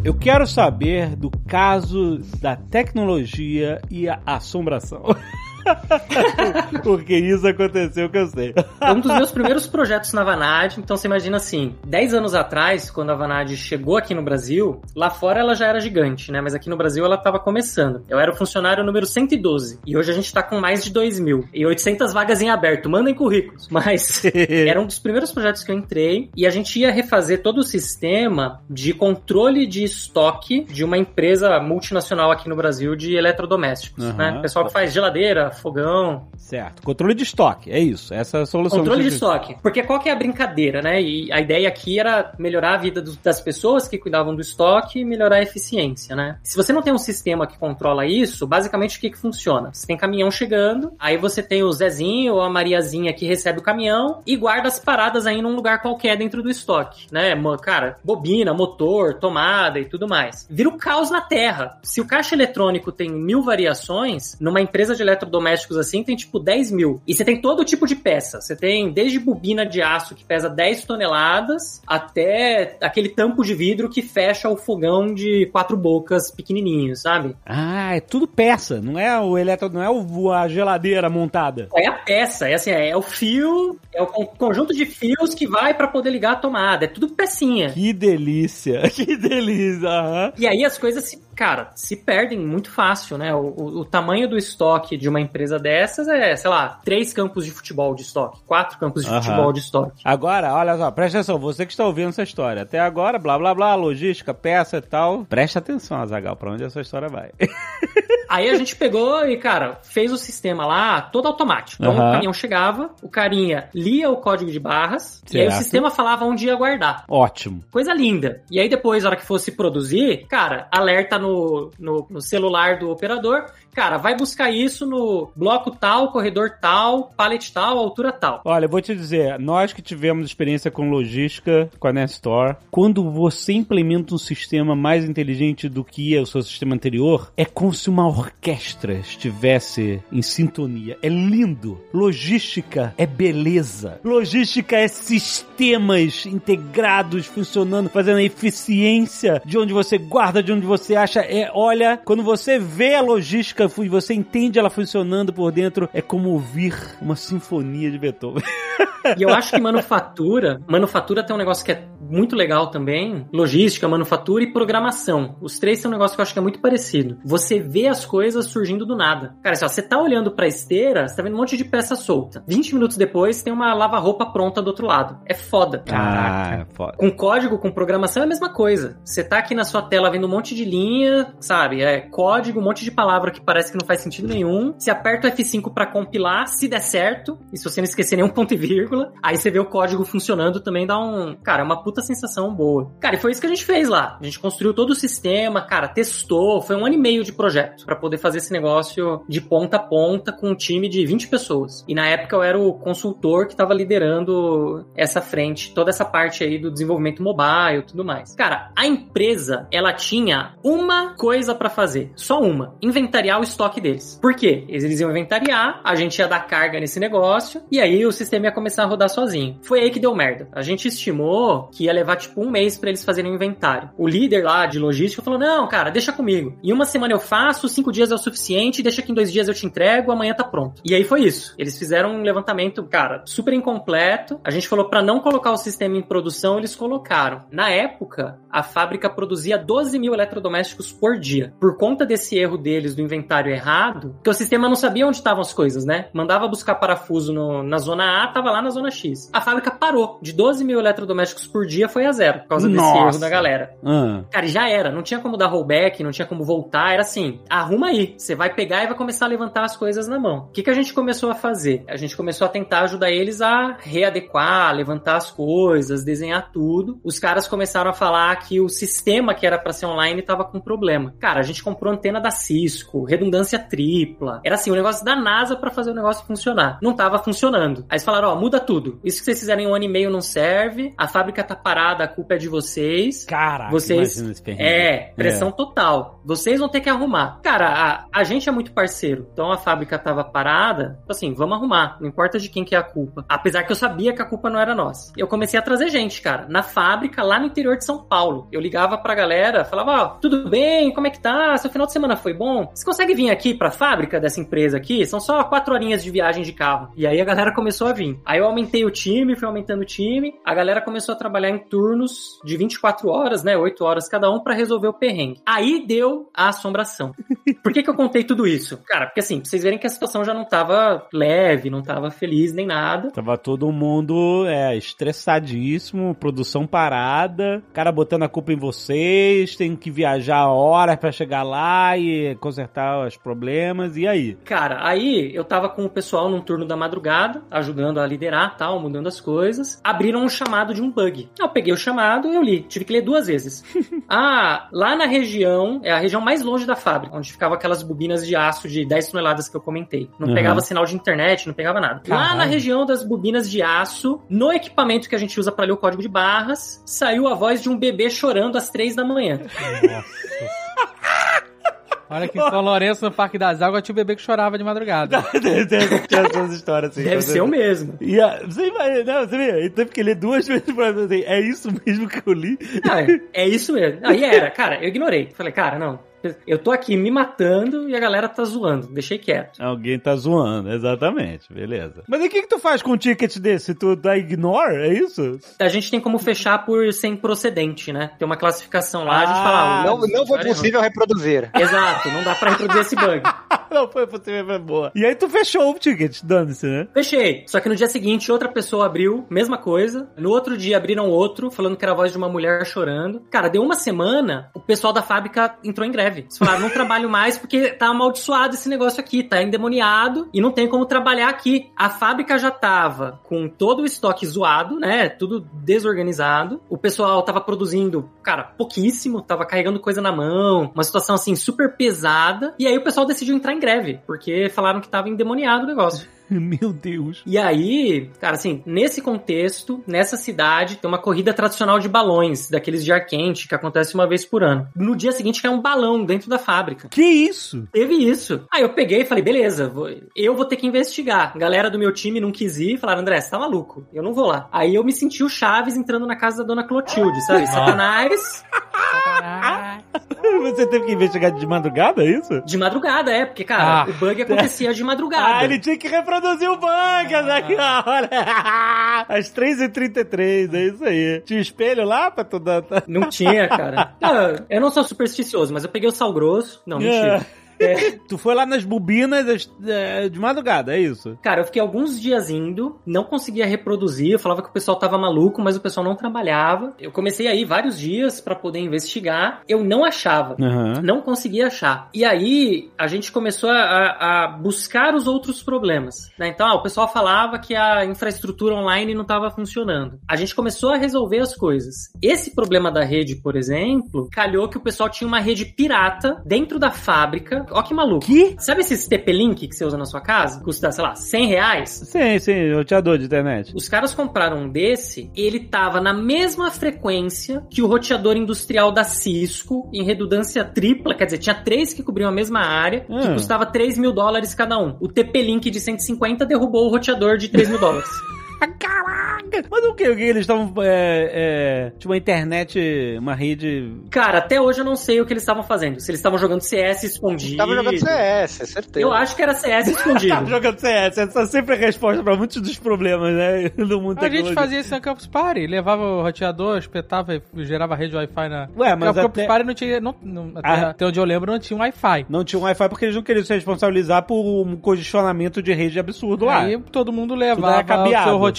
Speaker 2: Eu quero saber do caso da tecnologia e a assombração. (laughs) (laughs) Porque isso aconteceu que eu sei.
Speaker 3: um dos meus primeiros projetos na Vanad. Então você imagina assim, 10 anos atrás, quando a Vanad chegou aqui no Brasil, lá fora ela já era gigante, né? Mas aqui no Brasil ela tava começando. Eu era o funcionário número 112. E hoje a gente tá com mais de 2 mil. E 800 vagas em aberto. Mandem currículos. Mas (laughs) era um dos primeiros projetos que eu entrei. E a gente ia refazer todo o sistema de controle de estoque de uma empresa multinacional aqui no Brasil de eletrodomésticos.
Speaker 2: Aham.
Speaker 3: Né? Pessoal que faz geladeira, fogão,
Speaker 2: Certo. Controle de estoque, é isso. Essa é a solução.
Speaker 3: Controle de estoque. Porque qual que é a brincadeira, né? E a ideia aqui era melhorar a vida dos- das pessoas que cuidavam do estoque e melhorar a eficiência, né? Se você não tem um sistema que controla isso, basicamente o que que funciona? Você tem caminhão chegando, aí você tem o Zezinho ou a Mariazinha que recebe o caminhão e guarda as paradas aí num lugar qualquer dentro do estoque, né? Cara, bobina, motor, tomada e tudo mais. Vira o caos na terra. Se o caixa eletrônico tem mil variações, numa empresa de eletrodomésticos assim tem tipo 10 mil. E você tem todo tipo de peça. Você tem desde bobina de aço que pesa 10 toneladas até aquele tampo de vidro que fecha o fogão de quatro bocas pequenininho, sabe?
Speaker 2: Ah, é tudo peça, não é o eletro, não é o, a geladeira montada.
Speaker 3: É a peça, é assim, é o fio, é o con- conjunto de fios que vai pra poder ligar a tomada. É tudo pecinha.
Speaker 2: Que delícia, (laughs) que delícia. aham.
Speaker 3: E aí as coisas se, cara, se perdem muito fácil, né? O, o- o tamanho do estoque de uma empresa dessas é, sei lá, três campos de futebol de estoque, quatro campos de
Speaker 2: Aham.
Speaker 3: futebol de estoque.
Speaker 2: Agora, olha só, presta atenção, você que está ouvindo essa história. Até agora, blá blá blá, logística, peça e tal. Presta atenção, Azagal, pra onde essa história vai. (laughs)
Speaker 3: Aí a gente pegou e, cara, fez o sistema lá todo automático. Então
Speaker 2: Aham.
Speaker 3: o caminhão chegava, o carinha lia o código de barras, e aí o
Speaker 2: Certo.
Speaker 3: sistema falava onde ia guardar.
Speaker 2: Ótimo.
Speaker 3: Coisa linda. E aí depois, na hora que fosse produzir, cara, alerta no, no, no celular do operador, cara, vai buscar isso no bloco tal, corredor tal, pallet tal, altura tal.
Speaker 2: Olha, eu vou te dizer, nós que tivemos experiência com logística, com a Nestor, quando você implementa um sistema mais inteligente do que o seu sistema anterior, é como se uma orquestra estivesse em sintonia. É lindo. Logística é beleza. Logística é sistemas integrados funcionando, fazendo a eficiência de onde você guarda, de onde você acha. É, olha, quando você vê a logística e você entende ela funcionando por dentro, é como ouvir uma sinfonia de Beethoven.
Speaker 3: E eu acho que manufatura, manufatura tem um negócio que é muito legal também, logística, manufatura e programação. Os três são um negócio que eu acho que é muito parecido. Você vê as coisas surgindo do nada. Cara, assim, ó, você tá olhando pra esteira, você tá vendo um monte de peça solta. 20 minutos depois tem uma lava-roupa pronta do outro lado. É foda.
Speaker 2: Ah, foda.
Speaker 3: Com código, com programação é a mesma coisa. Você tá aqui na sua tela vendo um monte de linha, sabe? É código, um monte de palavra que parece que não faz sentido nenhum. Você aperta o F5 pra compilar, se der certo, e se você não esquecer nenhum ponto e vírgula, aí você vê o código funcionando também dá um, cara, uma puta sensação boa. Cara, e foi isso que a gente fez lá. A gente construiu todo o sistema, cara, testou, foi um ano e meio de projeto pra poder fazer esse negócio de ponta a ponta com um time de 20 pessoas. E na época eu era o consultor que tava liderando essa frente, toda essa parte aí do desenvolvimento mobile e tudo mais. Cara, a empresa, ela tinha uma coisa pra fazer, só uma, inventariar o estoque deles. Por quê? Eles iam inventariar, a gente ia dar carga nesse negócio, e aí o sistema ia começar a rodar sozinho. Foi aí que deu merda. A gente estimou que ia levar tipo um mês para eles fazerem o inventário. O líder lá de logística falou: não, cara, deixa comigo. Em uma semana eu faço, cinco dias é o suficiente, deixa que em dois dias eu te entrego, amanhã tá pronto. E aí foi isso. Eles fizeram um levantamento, cara, super incompleto. A gente falou para não colocar o sistema em produção, eles colocaram. Na época, a fábrica produzia 12 mil eletrodomésticos por dia. Por conta desse erro deles do inventário errado, que o sistema não sabia onde estavam as coisas, né? Mandava buscar parafuso no, na zona A, tava lá na zona X. A fábrica parou. De 12 mil eletrodomésticos por dia foi a zero, por causa desse
Speaker 2: Nossa.
Speaker 3: erro da galera.
Speaker 2: Ah.
Speaker 3: Cara, e já era. Não tinha como dar rollback, não tinha como voltar. Era assim, arruma aí. Você vai pegar e vai começar a levantar as coisas na mão. O que, que a gente começou a fazer? A gente começou a tentar ajudar eles a readequar, levantar as coisas, desenhar tudo. Os caras começaram a falar que o sistema que era pra ser online tava com problema. Cara, a gente comprou antena da Cisco, redundância tripla. Era assim, o negócio da NASA pra fazer o negócio funcionar. Não tava funcionando. Aí eles falaram, ó, muda tudo. Isso que vocês fizeram em um ano e meio não serve. A fábrica tá parada, a culpa é de vocês.
Speaker 2: Caraca,
Speaker 3: Vocês-
Speaker 2: perrengue.
Speaker 3: É, pressão total. Vocês vão ter que arrumar. Cara, a, a gente é muito parceiro. Então a fábrica tava parada. Assim, vamos arrumar. Não importa de quem que é a culpa. Apesar que eu sabia que a culpa não era nossa. Eu comecei a trazer gente, cara. Na fábrica, lá no interior de São Paulo. Eu ligava pra galera, falava, ó, tudo bem? Como é que tá? Seu final de semana foi bom? Você consegue vir aqui pra fábrica dessa empresa aqui? São só quatro horinhas de viagem de carro. E aí a galera começou a vir. Aí eu aumentei o time, fui aumentando o time. A galera começou a trabalhar em turnos de 24 horas, né? 8 horas cada um pra resolver o perrengue. Aí deu a assombração. (laughs) Por que, que eu contei tudo isso? Cara, porque assim, pra vocês verem que a situação já não tava leve, não tava feliz nem nada.
Speaker 2: Tava todo mundo é, estressadíssimo, produção parada, cara botando a culpa em vocês, tem que viajar horas pra chegar lá e consertar os problemas, e aí?
Speaker 3: Cara, aí eu tava com o pessoal num turno da madrugada, ajudando a liderar tal, mudando as coisas. Abriram um chamado de um bug. Eu peguei o chamado e eu li. Tive que ler duas vezes. (laughs) ah, lá na região, é a região mais longe da fábrica, onde ficavam aquelas bobinas de aço de 10 toneladas que eu comentei. Não
Speaker 2: Uhum.
Speaker 3: pegava sinal de internet, não pegava nada. Lá na
Speaker 5: Caralho.
Speaker 3: região das bobinas de aço, no equipamento que a gente usa pra ler o código de barras, saiu a voz de um bebê chorando às três da manhã. (laughs)
Speaker 5: Olha que em São Lourenço, no Parque das Águas, tinha o bebê que chorava de madrugada. (laughs)
Speaker 2: Deve ter essas histórias assim.
Speaker 3: Deve ser o mesmo.
Speaker 2: E a, você vai, não, você vê, ele teve que ler duas (laughs) vezes pra dizer, assim, é isso mesmo que eu li?
Speaker 3: Ah, é isso mesmo. Aí era, cara, eu ignorei. Falei, cara, não. Eu tô aqui me matando e a galera tá zoando. Deixei quieto.
Speaker 2: Alguém tá zoando, exatamente, beleza. Mas e o que que tu faz com um ticket desse? Tu dá ignore, é isso?
Speaker 3: A gente tem como fechar por sem procedente, né? Tem uma classificação lá, a gente
Speaker 2: Ah,
Speaker 3: fala.
Speaker 4: Não,
Speaker 3: ó,
Speaker 4: não foi possível reproduzir.
Speaker 3: Exato, não dá pra reproduzir esse bug. (laughs)
Speaker 2: não foi possível, foi boa. E aí tu fechou o ticket, dane-se, né?
Speaker 3: Fechei. Só que no dia seguinte, outra pessoa abriu, mesma coisa. No outro dia abriram outro, falando que era a voz de uma mulher chorando. Cara, deu uma semana, o pessoal da fábrica entrou em greve. Eles falaram, não trabalho mais porque tá amaldiçoado esse negócio aqui, tá endemoniado e não tem como trabalhar aqui. A fábrica já tava com todo o estoque zoado, né? Tudo desorganizado. O pessoal tava produzindo, cara, pouquíssimo, tava carregando coisa na mão, uma situação assim super pesada. E aí o pessoal decidiu entrar em greve, porque falaram que tava endemoniado o negócio. (laughs)
Speaker 2: Meu Deus.
Speaker 3: E aí, cara, assim, nesse contexto, nessa cidade, tem uma corrida tradicional de balões, daqueles de ar quente, que acontece uma vez por ano. No dia seguinte cai um balão dentro da fábrica.
Speaker 2: Que isso?
Speaker 3: Teve isso. Aí eu peguei e falei, beleza, vou- eu vou ter que investigar. A galera do meu time não quis ir, falaram, André, você tá maluco, eu não vou lá. Aí eu me senti o Chaves entrando na casa da dona Clotilde, sabe? Satanás, (laughs)
Speaker 2: Você teve que investigar de madrugada, é isso?
Speaker 3: de madrugada, é, porque, cara,
Speaker 5: Ah.
Speaker 3: o bug acontecia de madrugada.
Speaker 2: Ah, ele tinha que reproduzir o bug, aqui, ó, olha. (laughs) Às 3h33, é isso aí. Tinha espelho lá pra tu dar...
Speaker 3: Não tinha, cara. (laughs) Não, eu não sou supersticioso, mas eu peguei o sal grosso. Não, mentira. É. (laughs)
Speaker 2: Tu foi lá nas bobinas de madrugada, é isso?
Speaker 3: Cara, eu fiquei alguns dias indo, não conseguia reproduzir. Eu falava que o pessoal tava maluco, mas o pessoal não trabalhava. Eu comecei aí vários dias pra poder investigar. Eu não achava.
Speaker 2: Aham.
Speaker 3: Não conseguia achar. E aí, a gente começou a, a- a buscar os outros problemas. né? Então, ah, o pessoal falava que a infraestrutura online não estava funcionando. A gente começou a resolver as coisas. Esse problema da rede, por exemplo, calhou que o pessoal tinha uma rede pirata dentro da fábrica. Ó que maluco.
Speaker 2: Que?
Speaker 3: Sabe esses TP-Link que você usa na sua casa? Custa, sei lá, 100 reais?
Speaker 2: Sim, sim, roteador de internet.
Speaker 3: Os caras compraram um desse, ele tava na mesma frequência que o roteador industrial da Cisco, em redundância tripla, quer dizer, tinha três que cobriam a mesma área, que
Speaker 2: Hum.
Speaker 3: custava 3 mil dólares cada um. O TP-Link de 150 derrubou o roteador de 3 mil dólares. (laughs)
Speaker 2: Caraca! Mas o que? O que eles estavam. É, é, tipo, uma internet, uma rede.
Speaker 3: Cara, até hoje eu não sei o que eles estavam fazendo. Se eles estavam jogando CS escondido.
Speaker 4: Tava jogando CS, é certeza.
Speaker 3: Eu acho que era CS
Speaker 2: Tava
Speaker 3: escondido. (laughs)
Speaker 2: jogando CS. Essa é sempre a resposta pra muitos dos problemas, né? Do mundo
Speaker 5: A gente fazia isso na Campus Party. Levava o roteador, espetava e gerava rede Wi-Fi na.
Speaker 2: Ué, mas
Speaker 5: Porque o Campus
Speaker 2: até-
Speaker 5: Party não tinha. Não, não- até,
Speaker 2: Ah.
Speaker 5: até onde eu lembro, não tinha um Wi-Fi.
Speaker 2: Não tinha um Wi-Fi porque eles não queriam se responsabilizar por um congestionamento de rede absurdo lá.
Speaker 5: Aí todo mundo levava o
Speaker 2: cabeado.
Speaker 5: seu roteador,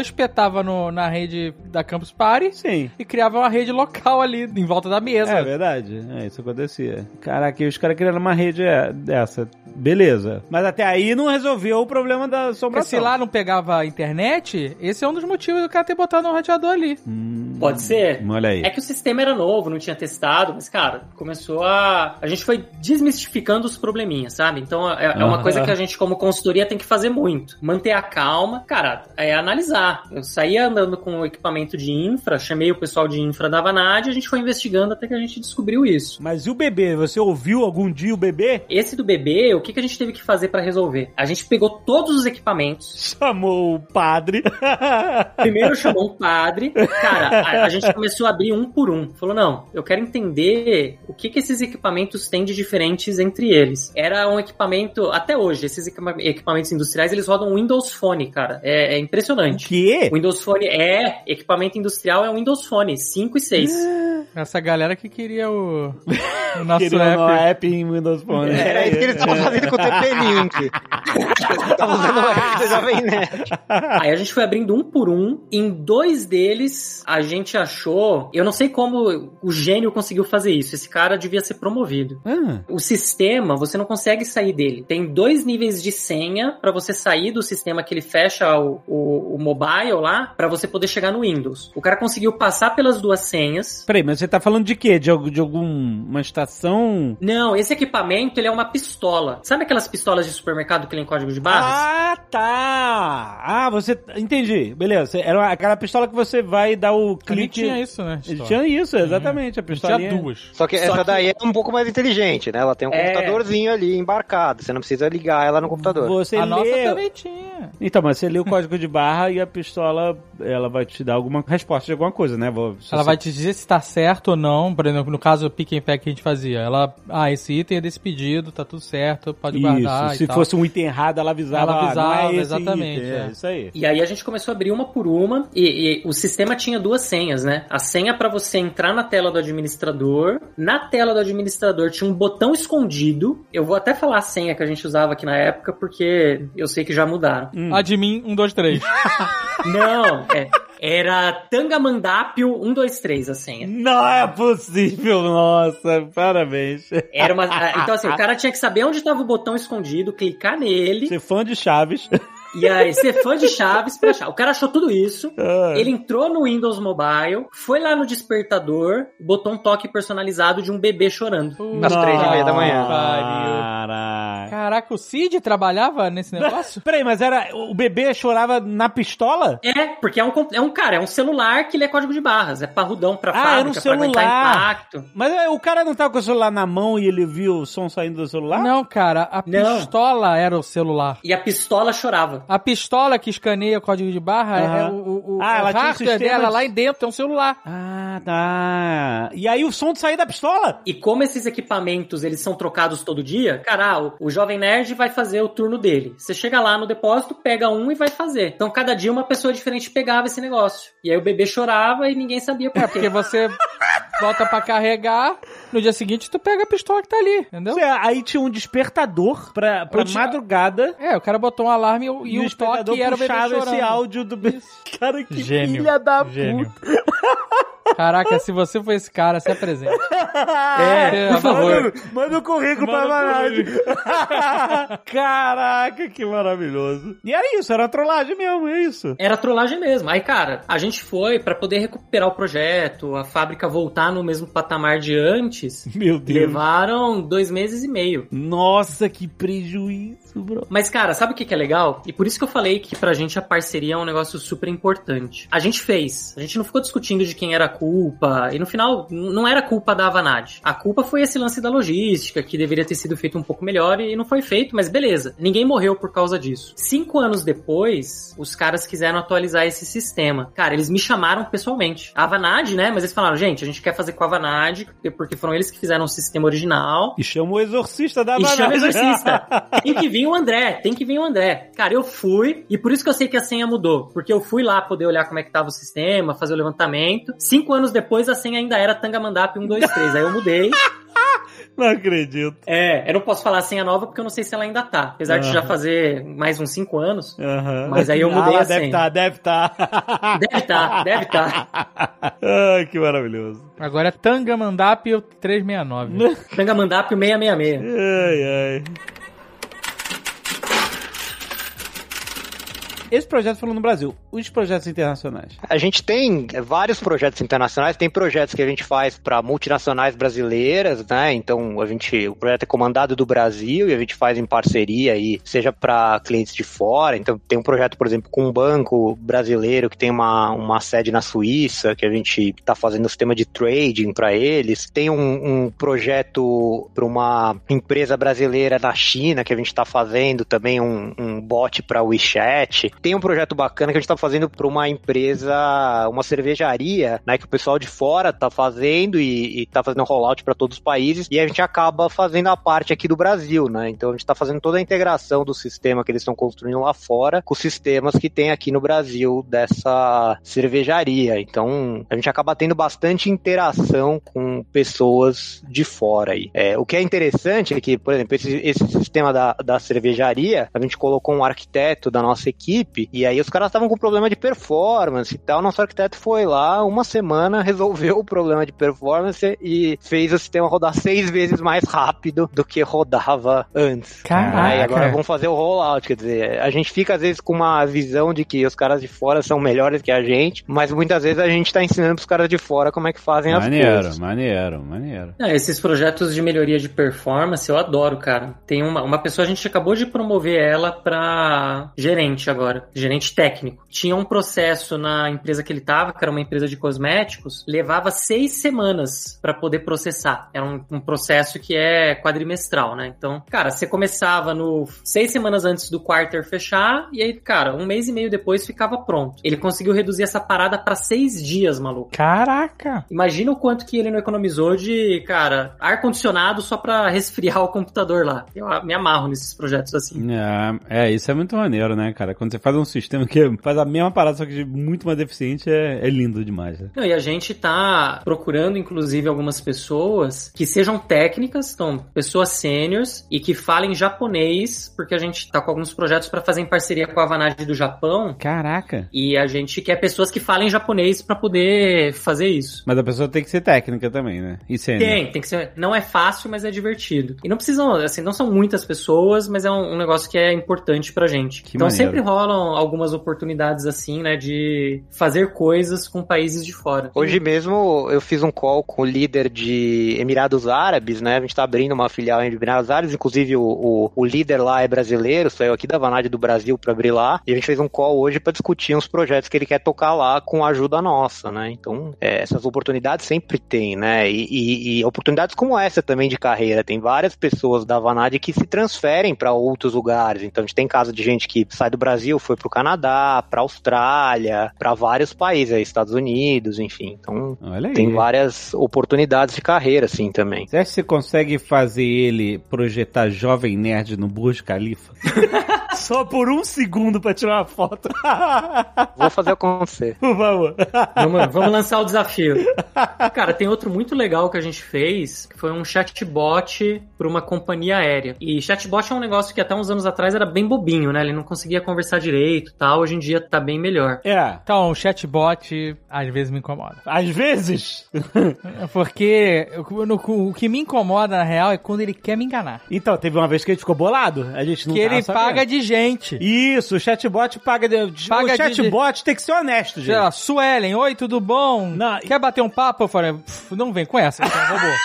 Speaker 5: espetava no- na rede da Campus Party
Speaker 2: Sim.
Speaker 5: e criava uma rede local ali em volta da mesa.
Speaker 2: É verdade, é isso acontecia. Caraca, e os caras criaram uma rede é, dessa. Beleza. Mas até aí não resolveu o problema da
Speaker 5: Porque se
Speaker 2: assombração.
Speaker 5: lá não pegava a internet, esse é um dos motivos do cara ter botado um roteador ali.
Speaker 2: Hum,
Speaker 3: Pode ser.
Speaker 2: Olha aí.
Speaker 3: É que o sistema era novo, não tinha testado, mas, cara, começou a. A gente foi desmistificando os probleminhas, sabe? Então é, é uma coisa que a gente, como consultoria, tem que fazer muito. Manter a calma, cara, é analisar. Eu saía andando com o equipamento de infra, chamei o pessoal de infra da Vanad e a gente foi investigando até que a gente descobriu isso.
Speaker 2: Mas e o bebê? Você ouviu algum dia o bebê?
Speaker 3: Esse do bebê, o que, que a gente teve que fazer pra resolver? A gente pegou todos os equipamentos,
Speaker 2: Chamou o padre. (laughs)
Speaker 3: Primeiro chamou um padre. Cara, a, a gente (laughs) começou a abrir um por um. Falou, não, eu quero entender o que, que esses equipamentos têm de diferentes entre eles. Era um equipamento, até hoje, esses equipa- equipamentos industriais, eles rodam Windows Phone, cara. É, é
Speaker 2: o
Speaker 3: impressionante.
Speaker 2: quê?
Speaker 3: Windows Phone é, equipamento industrial é Windows Phone 5 e 6.
Speaker 5: Essa galera que queria o, o nosso
Speaker 2: Queria
Speaker 5: app.
Speaker 2: app em Windows Phone.
Speaker 4: Era isso que eles estavam fazendo com o TP-Link. (laughs) Estavam usando o app do Jovem Nerd.
Speaker 3: Aí a gente foi abrindo um por um. Em dois deles, a gente achou. Eu não sei como o gênio conseguiu fazer isso. Esse cara devia ser promovido.
Speaker 2: Ah,
Speaker 3: O sistema, você não consegue sair dele. Tem dois níveis de senha pra você sair do sistema que ele fecha o, o, o mobile lá, pra você poder chegar no Windows. O cara conseguiu passar pelas duas senhas.
Speaker 2: Peraí, mas você tá falando de quê? De, de alguma estação?
Speaker 3: Não, esse equipamento ele é uma pistola. Sabe aquelas pistolas de supermercado que tem código de barras?
Speaker 2: Ah, tá! Ah, você. Entendi. Beleza. Era aquela pistola que você vai dar o
Speaker 5: Ele
Speaker 2: clique.
Speaker 5: tinha isso, né?
Speaker 2: Ele tinha isso, exatamente. A
Speaker 5: Ele
Speaker 2: pistola.
Speaker 5: tinha duas.
Speaker 4: Só que
Speaker 3: Só
Speaker 4: essa
Speaker 3: que-
Speaker 4: daí é um pouco mais inteligente, né? Ela tem um
Speaker 3: É.
Speaker 4: computadorzinho ali embarcado. Você não precisa ligar ela no computador.
Speaker 2: Você
Speaker 5: a nossa
Speaker 2: lê.
Speaker 5: também tinha.
Speaker 2: Então, mas você lê o código de barra e a pistola, ela vai te dar alguma resposta de alguma coisa, né? Vou-
Speaker 5: Ela
Speaker 2: você-
Speaker 5: vai te dizer se tá certo ou não. Por exemplo, no caso do pick and pack que a gente fazia. Ela, ah, esse item é desse pedido, tá tudo certo, pode guardar
Speaker 2: Isso,
Speaker 5: e
Speaker 2: se
Speaker 5: tal.
Speaker 2: fosse um item errado, ela avisava.
Speaker 5: Ela
Speaker 2: "Ah,
Speaker 5: avisava,
Speaker 2: não é esse
Speaker 5: exatamente,
Speaker 2: item", É,
Speaker 5: é.
Speaker 2: isso aí.
Speaker 3: E aí a gente começou a abrir uma por uma e, e o sistema tinha duas senhas, né? A senha pra você entrar na tela do administrador. Na tela do administrador tinha um botão escondido. Eu vou até falar a senha que a gente usava aqui na época porque eu sei que já mudaram.
Speaker 2: Hum.
Speaker 5: Admin 1, 2, 3. (laughs)
Speaker 3: Não, é, era Tangamandapio 123 a senha.
Speaker 2: Não é possível, nossa, parabéns.
Speaker 3: Era uma, então assim, o cara tinha que saber onde estava o botão escondido, clicar nele
Speaker 2: Ser fã de Chaves.
Speaker 3: E aí ser fã de Chaves pra achar. O cara achou tudo isso.
Speaker 2: Ah.
Speaker 3: Ele entrou no Windows Mobile, foi lá no despertador, botou um toque personalizado de um bebê chorando.
Speaker 4: Às três e meia da manhã.
Speaker 2: Caraca.
Speaker 5: Caraca, o Cid trabalhava nesse (laughs) negócio?
Speaker 2: Peraí, mas era. O bebê chorava na pistola?
Speaker 3: É, porque é um, é um cara, é um celular que ele é código de barras, é parrudão pra
Speaker 2: Ah,
Speaker 3: fábrica,
Speaker 2: era um
Speaker 3: pra aguentar
Speaker 2: celular.
Speaker 3: impacto.
Speaker 2: Mas é, o cara não tava com o celular na mão e ele viu o som saindo do celular?
Speaker 5: Não, cara, a
Speaker 3: Não.
Speaker 5: pistola era o celular.
Speaker 3: E a pistola chorava.
Speaker 5: A pistola que escaneia o código de barra é
Speaker 2: Aham.
Speaker 5: o, o, o,
Speaker 2: Ah, ela
Speaker 5: o
Speaker 2: tinha um
Speaker 5: hardware
Speaker 2: sistema
Speaker 5: dela
Speaker 2: de-
Speaker 5: lá em dentro, é um celular.
Speaker 2: Ah, tá. E aí o som saía da pistola?
Speaker 3: E como esses equipamentos eles são trocados todo dia, cara, ah, o, o jovem nerd vai fazer o turno dele. Você chega lá no depósito, pega um e vai fazer. Então cada dia uma pessoa diferente pegava esse negócio. E aí o bebê chorava e ninguém sabia por
Speaker 5: É,
Speaker 3: quê.
Speaker 5: porque você (laughs) bota pra carregar, no dia seguinte tu pega a pistola que tá ali, entendeu?
Speaker 2: Aí tinha um despertador pra, pra
Speaker 5: tinha-
Speaker 2: madrugada.
Speaker 5: É, o cara botou um alarme e, o- e
Speaker 2: E o
Speaker 5: o
Speaker 2: despertador
Speaker 5: toque era o bebê chorando.
Speaker 2: esse áudio do bebê. (laughs) Cara, que
Speaker 5: Gênio.
Speaker 2: filha da
Speaker 5: Gênio.
Speaker 2: puta.
Speaker 5: Caraca, se você for esse cara, se apresente. (laughs)
Speaker 3: É, por favor.
Speaker 2: Manda, manda o currículo pra
Speaker 5: Manda o
Speaker 2: Vanade. (laughs) Caraca, que maravilhoso. E era isso, era trollagem mesmo, é isso.
Speaker 3: Era trollagem mesmo. Aí, cara, a gente foi pra poder recuperar o projeto, a fábrica voltar no mesmo patamar de antes.
Speaker 2: Meu Deus.
Speaker 3: Levaram dois meses e meio.
Speaker 2: Nossa, que prejuízo, bro.
Speaker 3: Mas, cara, sabe o que que é legal? E por isso que eu falei que pra gente a parceria é um negócio super importante. A gente fez. A gente não ficou discutindo de quem era a culpa. E no final, não era culpa da Avanade. A culpa foi esse lance da logística, que deveria ter sido feito um pouco melhor e não foi feito, mas beleza. Ninguém morreu por causa disso. Cinco anos depois, os caras quiseram atualizar esse sistema. Cara, eles me chamaram pessoalmente. A Avanade, né? Mas eles falaram, gente, a gente quer fazer com a Avanade, porque foram eles que fizeram o sistema original.
Speaker 2: E chama o exorcista da
Speaker 3: E chama o exorcista. (laughs) tem que vir o André, tem que vir o André. Cara, eu fui, e por isso que eu sei que a senha mudou. Porque eu fui lá poder olhar como é que tava o sistema, fazer o levantamento. Cinco anos depois, a senha ainda era Tangamandap 123. Aí eu mudei. (laughs)
Speaker 2: Não acredito.
Speaker 3: É, eu não posso falar a senha nova porque eu não sei se ela ainda tá. Apesar de já fazer mais uns cinco anos.
Speaker 2: Aham.
Speaker 3: Mas aí eu mudei
Speaker 2: ah,
Speaker 3: a
Speaker 2: deve
Speaker 3: senha.
Speaker 2: tá, deve tá. (laughs)
Speaker 3: Deve tá, deve tá. (laughs)
Speaker 2: Ai, que maravilhoso.
Speaker 5: Agora é Tangamandap 369.
Speaker 3: Tangamandap 666.
Speaker 2: Ai, ai. Esse projeto falou no Brasil. Os projetos internacionais.
Speaker 4: A gente tem é, vários projetos internacionais, tem projetos que a gente faz para multinacionais brasileiras, né? Então a gente, o projeto é comandado do Brasil e a gente faz em parceria aí, seja para clientes de fora. Então tem um projeto, por exemplo, com um banco brasileiro que tem uma, uma sede na Suíça, que a gente está fazendo um sistema de trading para eles. Tem um, um projeto para uma empresa brasileira na China que a gente está fazendo também um, um bot para WeChat. Tem um projeto bacana que a gente tá fazendo para uma empresa, uma cervejaria, né, que o pessoal de fora tá fazendo e, e tá fazendo rollout para todos os países, e a gente acaba fazendo a parte aqui do Brasil, né? Então a gente tá fazendo toda a integração do sistema que eles estão construindo lá fora com os sistemas que tem aqui no Brasil dessa cervejaria. Então a gente acaba tendo bastante interação com pessoas de fora aí. É, o que é interessante é que, por exemplo, esse, esse sistema da, da cervejaria, a gente colocou um arquiteto da nossa equipe e aí os caras estavam com problema de performance e tal. Nosso arquiteto foi lá, uma semana, (laughs) resolveu o problema de performance e fez o sistema rodar seis vezes mais rápido do que rodava antes.
Speaker 5: Caraca.
Speaker 4: Aí agora vamos fazer o rollout, quer dizer, a gente fica às vezes com uma visão de que os caras de fora são melhores que a gente, mas muitas vezes a gente tá ensinando pros caras de fora como é que fazem as
Speaker 2: Maneiro,
Speaker 4: coisas.
Speaker 2: maneiro, maneiro.
Speaker 3: É, esses projetos de melhoria de performance eu adoro, cara. Tem uma, uma pessoa, a gente acabou de promover ela pra gerente agora, gerente técnico. Tinha um processo na empresa que ele tava, que era uma empresa de cosméticos, levava seis semanas pra poder processar. Era um, um processo que é quadrimestral, né? Então, cara, você começava no seis semanas antes do quarter fechar, e aí, cara, um mês e meio depois ficava pronto. Ele conseguiu reduzir essa parada pra seis dias, maluco.
Speaker 5: Caraca!
Speaker 3: Imagina o quanto que ele não economizou de, cara, ar-condicionado só pra resfriar (laughs) o computador lá. Eu me amarro nesses projetos assim.
Speaker 2: É, é, isso é muito maneiro, né, cara? Quando você faz um sistema que faz a mesma parada, só que muito mais eficiente, é, é lindo demais. Né?
Speaker 3: Não, e a gente tá procurando, inclusive, algumas pessoas que sejam técnicas, então, pessoas sêniores e que falem japonês, porque a gente tá com alguns projetos pra fazer em parceria com a Vanade do Japão.
Speaker 2: Caraca!
Speaker 3: E a gente quer pessoas que falem japonês pra poder fazer isso.
Speaker 2: Mas a pessoa tem que ser técnica também, né? E sênior.
Speaker 3: Tem, tem que ser. Não é fácil, mas é divertido. E não precisam, assim, não são muitas pessoas, mas é um, um negócio que é importante pra gente.
Speaker 2: Que
Speaker 3: então
Speaker 2: maneiro.
Speaker 3: sempre rolam algumas oportunidades assim, né, de fazer coisas com países de fora.
Speaker 4: Hoje mesmo eu fiz um call com o líder de Emirados Árabes, né? A gente tá abrindo uma filial em Emirados Árabes, inclusive o, o, o líder lá é brasileiro, saiu aqui da Vanade do Brasil para abrir lá, e a gente fez um call hoje para discutir uns projetos que ele quer tocar lá com a ajuda nossa, né? Então, é, essas oportunidades sempre tem, né? E, e- e oportunidades como essa também de carreira, tem várias pessoas da Vanade que se transferem para outros lugares. Então, a gente tem caso de gente que sai do Brasil, foi pro Canadá, pra Austrália, para vários países, aí, Estados Unidos, enfim. Então,
Speaker 2: Olha aí.
Speaker 4: tem várias oportunidades de carreira, assim, também.
Speaker 2: Você acha que você consegue fazer ele projetar Jovem Nerd no Burj Khalifa? (laughs) Só por um segundo pra tirar uma foto. (laughs)
Speaker 4: Vou fazer acontecer.
Speaker 2: Por favor.
Speaker 3: Vamos, vamos lançar o desafio. (laughs) Cara, tem outro muito legal que a gente fez, que foi um chatbot para uma companhia aérea. E chatbot é um negócio que até uns anos atrás era bem bobinho, né? Ele não conseguia conversar direito tal, hoje em dia tá bem melhor.
Speaker 2: É.
Speaker 5: Então, o chatbot às vezes me incomoda.
Speaker 2: Às vezes.
Speaker 5: Porque o, no- o que me incomoda, na real, é quando ele quer me enganar.
Speaker 2: então, teve uma vez que gente ficou bolado. A gente não
Speaker 5: que ele
Speaker 2: sabendo.
Speaker 5: paga de gente.
Speaker 2: Isso, o chatbot paga de.
Speaker 5: Paga
Speaker 2: o
Speaker 5: de-
Speaker 2: chatbot tem que ser honesto,
Speaker 5: Sei
Speaker 2: gente.
Speaker 5: lá, Suelen, oi, tudo bom?
Speaker 2: Não,
Speaker 5: Quer bater um papo? Eu falei, "Pff, não vem com essa, você é um robô.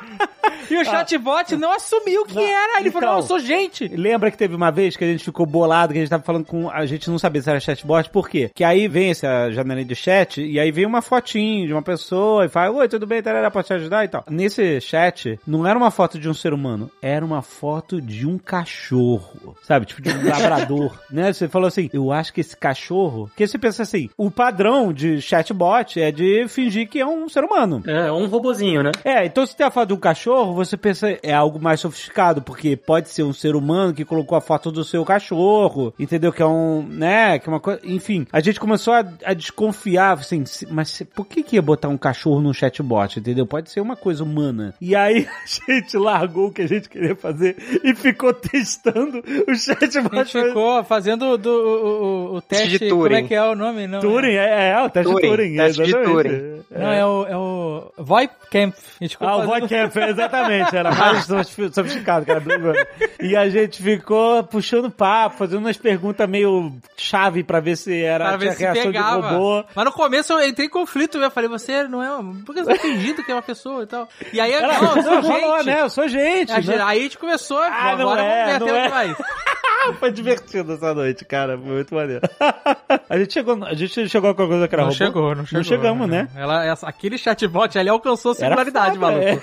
Speaker 5: (laughs) e o chatbot não assumiu que
Speaker 2: Não,
Speaker 5: era. Ele falou,
Speaker 2: então.
Speaker 5: não, eu sou gente.
Speaker 2: Lembra que teve uma vez que a gente ficou bolado, que a gente tava falando com. A gente não sabia se era chatbot, por quê? Que aí vem essa janelinha de chat, e aí vem uma fotinho de uma pessoa e fala: Oi, tudo bem? Tarará, posso te ajudar e tal. Nesse chat, não era uma foto de um ser humano, era uma foto de um cachorro. Sabe? Tipo de um (laughs) labrador. né? Você falou assim: Eu acho que esse cachorro. Porque você pensa assim: o padrão de chatbot é de fingir que é um ser humano.
Speaker 3: É, um robozinho, né?
Speaker 2: É, então se tem a foto de um cachorro, você pensa é algo mais sofisticado, porque pode ser um ser humano que colocou a foto do seu cachorro, entendeu? Que é um, né, que é uma coisa, enfim. A gente começou a, a desconfiar, assim, mas por que que ia botar um cachorro no chatbot, entendeu? Pode ser uma coisa humana. E aí (laughs) a gente largou o que a gente queria fazer e ficou testando o chatbot.
Speaker 5: A gente ficou fazendo do, o, o- o teste,
Speaker 4: de
Speaker 5: como é
Speaker 4: Turing.
Speaker 5: que é o nome? Não,
Speaker 2: Turing, é, é, o teste
Speaker 4: Turing,
Speaker 2: de Turing.
Speaker 4: teste de. Turing.
Speaker 5: É, não, é o, é o Voipkamp. A gente ficou
Speaker 2: Ah, o
Speaker 5: fazendo-
Speaker 2: Voidcamp, exatamente, era mais (laughs) sofi- sofisticado, cara. E a gente ficou puxando papo, fazendo umas perguntas meio chave pra ver se era
Speaker 5: ver se
Speaker 2: reação
Speaker 5: pegava.
Speaker 2: de robô.
Speaker 5: Mas no começo eu entrei em conflito, eu falei, você não é. um- Por que você tá fingindo que é uma pessoa e tal? E aí,
Speaker 2: Ela,
Speaker 5: não, eu sou (laughs)
Speaker 2: não, falou,
Speaker 5: gente.
Speaker 2: né? Eu sou gente.
Speaker 5: Aí
Speaker 2: né?
Speaker 5: a gente começou,
Speaker 2: Ah, não
Speaker 5: agora
Speaker 2: é,
Speaker 5: vamos
Speaker 2: é.
Speaker 5: vai. (laughs)
Speaker 2: Foi divertido essa noite, cara. Foi muito maneiro. a gente chegou, a gente chegou a qualquer coisa que era
Speaker 5: Não
Speaker 2: robô?
Speaker 5: chegou, não chegou.
Speaker 2: Não chegamos, né?
Speaker 5: Ela, essa- aquele chatbot ali alcançou a
Speaker 2: Era
Speaker 5: singularidade, maluco.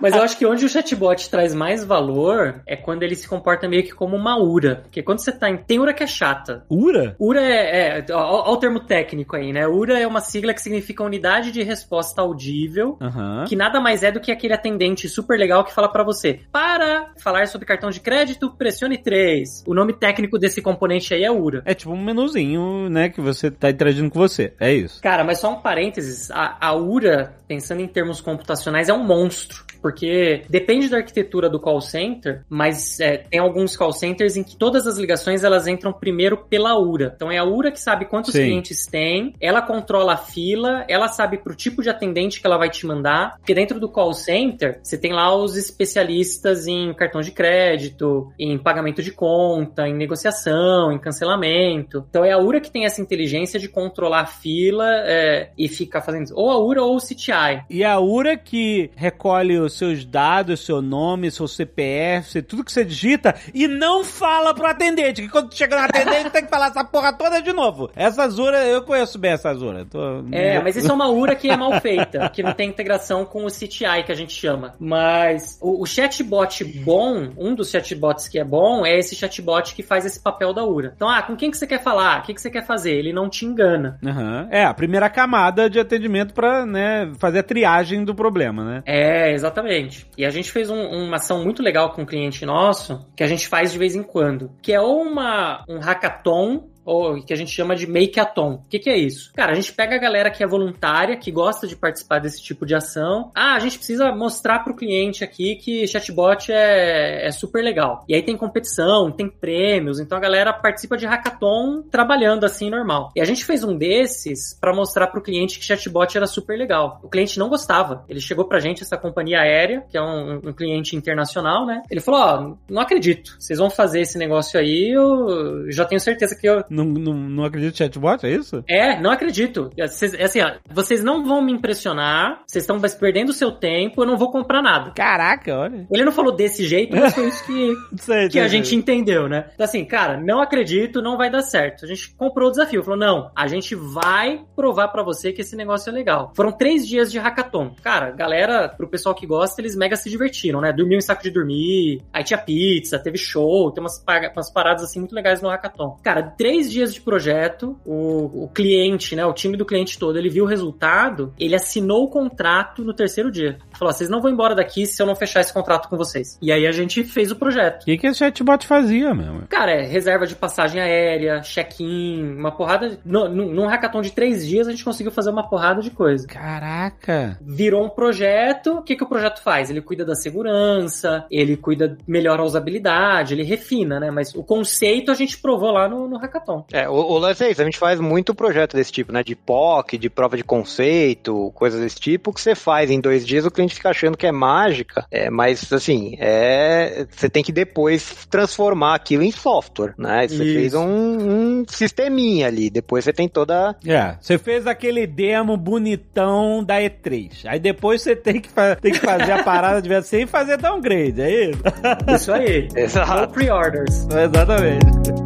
Speaker 3: Mas eu acho que onde o chatbot traz mais valor é quando ele se comporta meio que como uma URA. Porque quando você tá em. Tem URA que é chata.
Speaker 2: Ura?
Speaker 3: URA é. é ó, ó o termo técnico aí, né? URA é uma sigla que significa unidade de resposta audível.
Speaker 2: Aham.
Speaker 3: Que nada mais é do que aquele atendente super legal que fala pra você: para falar sobre cartão de crédito, pressione 3. O nome técnico desse componente aí é URA.
Speaker 2: É tipo um menuzinho, né, que você tá interagindo com você. É isso.
Speaker 3: Cara, mas só um parênteses, a, a URA, pensando em termos computacionais, é um monstro. Porque depende da arquitetura do call center, mas é, tem alguns call centers em que todas as ligações elas entram primeiro pela URA. Então é a URA que sabe quantos
Speaker 2: Sim.
Speaker 3: clientes tem, ela controla a fila, ela sabe pro tipo de atendente que ela vai te mandar. Porque dentro do call center, você tem lá os especialistas em cartão de crédito, em pagamento de conta, em negociação, em cancelamento. Então é a URA que tem essa inteligência de controlar a fila é, e ficar fazendo ou a URA ou o CTI.
Speaker 2: E a URA que recolhe os seus dados, seu nome, seu CPF, tudo que você digita e não fala pro atendente. Que quando chega no atendente tem que falar essa porra toda de novo. Essas URA, eu conheço bem essas URA. Tô...
Speaker 3: É, mas isso é uma URA que é mal feita, que não tem integração com o CTI que a gente chama. Mas o, o chatbot bom, um dos chatbots que é bom, é esse chatbot que faz esse papel da URA. Então, ah, com quem que você quer falar? O que, que você quer fazer? Ele não te engana.
Speaker 2: Aham. É, a primeira camada de atendimento pra, né, fazer a triagem do problema, né?
Speaker 3: É, exatamente. E a gente fez um- uma ação muito legal com um cliente nosso, que a gente faz de vez em quando, que é ou uma, um hackathon, ou que a gente chama de make-a-thon. O que, que é isso? Cara, a gente pega a galera que é voluntária, que gosta de participar desse tipo de ação. Ah, a gente precisa mostrar pro cliente aqui que chatbot é, é super legal. E aí tem competição, tem prêmios, então a galera participa de hackathon trabalhando assim normal. E a gente fez um desses pra mostrar pro cliente que chatbot era super legal. O cliente não gostava. Ele chegou pra gente, essa companhia aérea, que é um, um cliente internacional, né? Ele falou: Ó, não acredito. Vocês vão fazer esse negócio aí, eu já tenho certeza que eu,
Speaker 2: Não, não, não acredito em chatbot, é isso?
Speaker 3: é, não acredito. Vocês, é assim, ó, vocês não vão me impressionar, vocês estão perdendo o seu tempo, eu não vou comprar nada.
Speaker 2: Caraca, olha.
Speaker 3: Ele não falou desse jeito, mas foi isso que, (laughs)
Speaker 2: Sei,
Speaker 3: que a gente entendeu, né? Então, assim, cara, não acredito, não vai dar certo. A gente comprou o desafio, falou, não, a gente vai provar pra você que esse negócio é legal. Foram três dias de hackathon. Cara, galera, pro pessoal que gosta, eles mega se divertiram, né? Dormiam em saco de dormir, aí tinha pizza, teve show, tem umas, umas paradas, assim, muito legais no hackathon. Cara, três dias de projeto, o, o cliente, né, o time do cliente todo, ele viu o resultado, ele assinou o contrato no terceiro dia. Falou: vocês não vão embora daqui se eu não fechar esse contrato com vocês. E aí a gente fez o projeto.
Speaker 2: O que, que esse chatbot fazia mesmo?
Speaker 3: Cara, é reserva de passagem aérea, check-in, uma porrada. No, no, num hackathon de três dias a gente conseguiu fazer uma porrada de coisa.
Speaker 2: Caraca!
Speaker 3: Virou um projeto. O que, que o projeto faz? Ele cuida da segurança, ele cuida, melhora a usabilidade, ele refina, né? Mas o conceito a gente provou lá no, no hackathon.
Speaker 4: É, o, o lance é isso, a gente faz muito projeto desse tipo, né? De POC, de prova de conceito, coisas desse tipo, que você faz em dois dias, o cliente fica achando que é mágica. É, mas assim, é. Você tem que depois transformar aquilo em software, né? Você
Speaker 3: Isso.
Speaker 4: fez um, um sisteminha ali, depois você tem toda.
Speaker 2: É, você fez aquele demo bonitão da E3. Aí depois você tem que, fa- tem que fazer a parada de e fazer downgrade, é isso?
Speaker 3: Isso aí. (laughs) No
Speaker 4: Exato.
Speaker 3: pre-orders.
Speaker 2: Exatamente.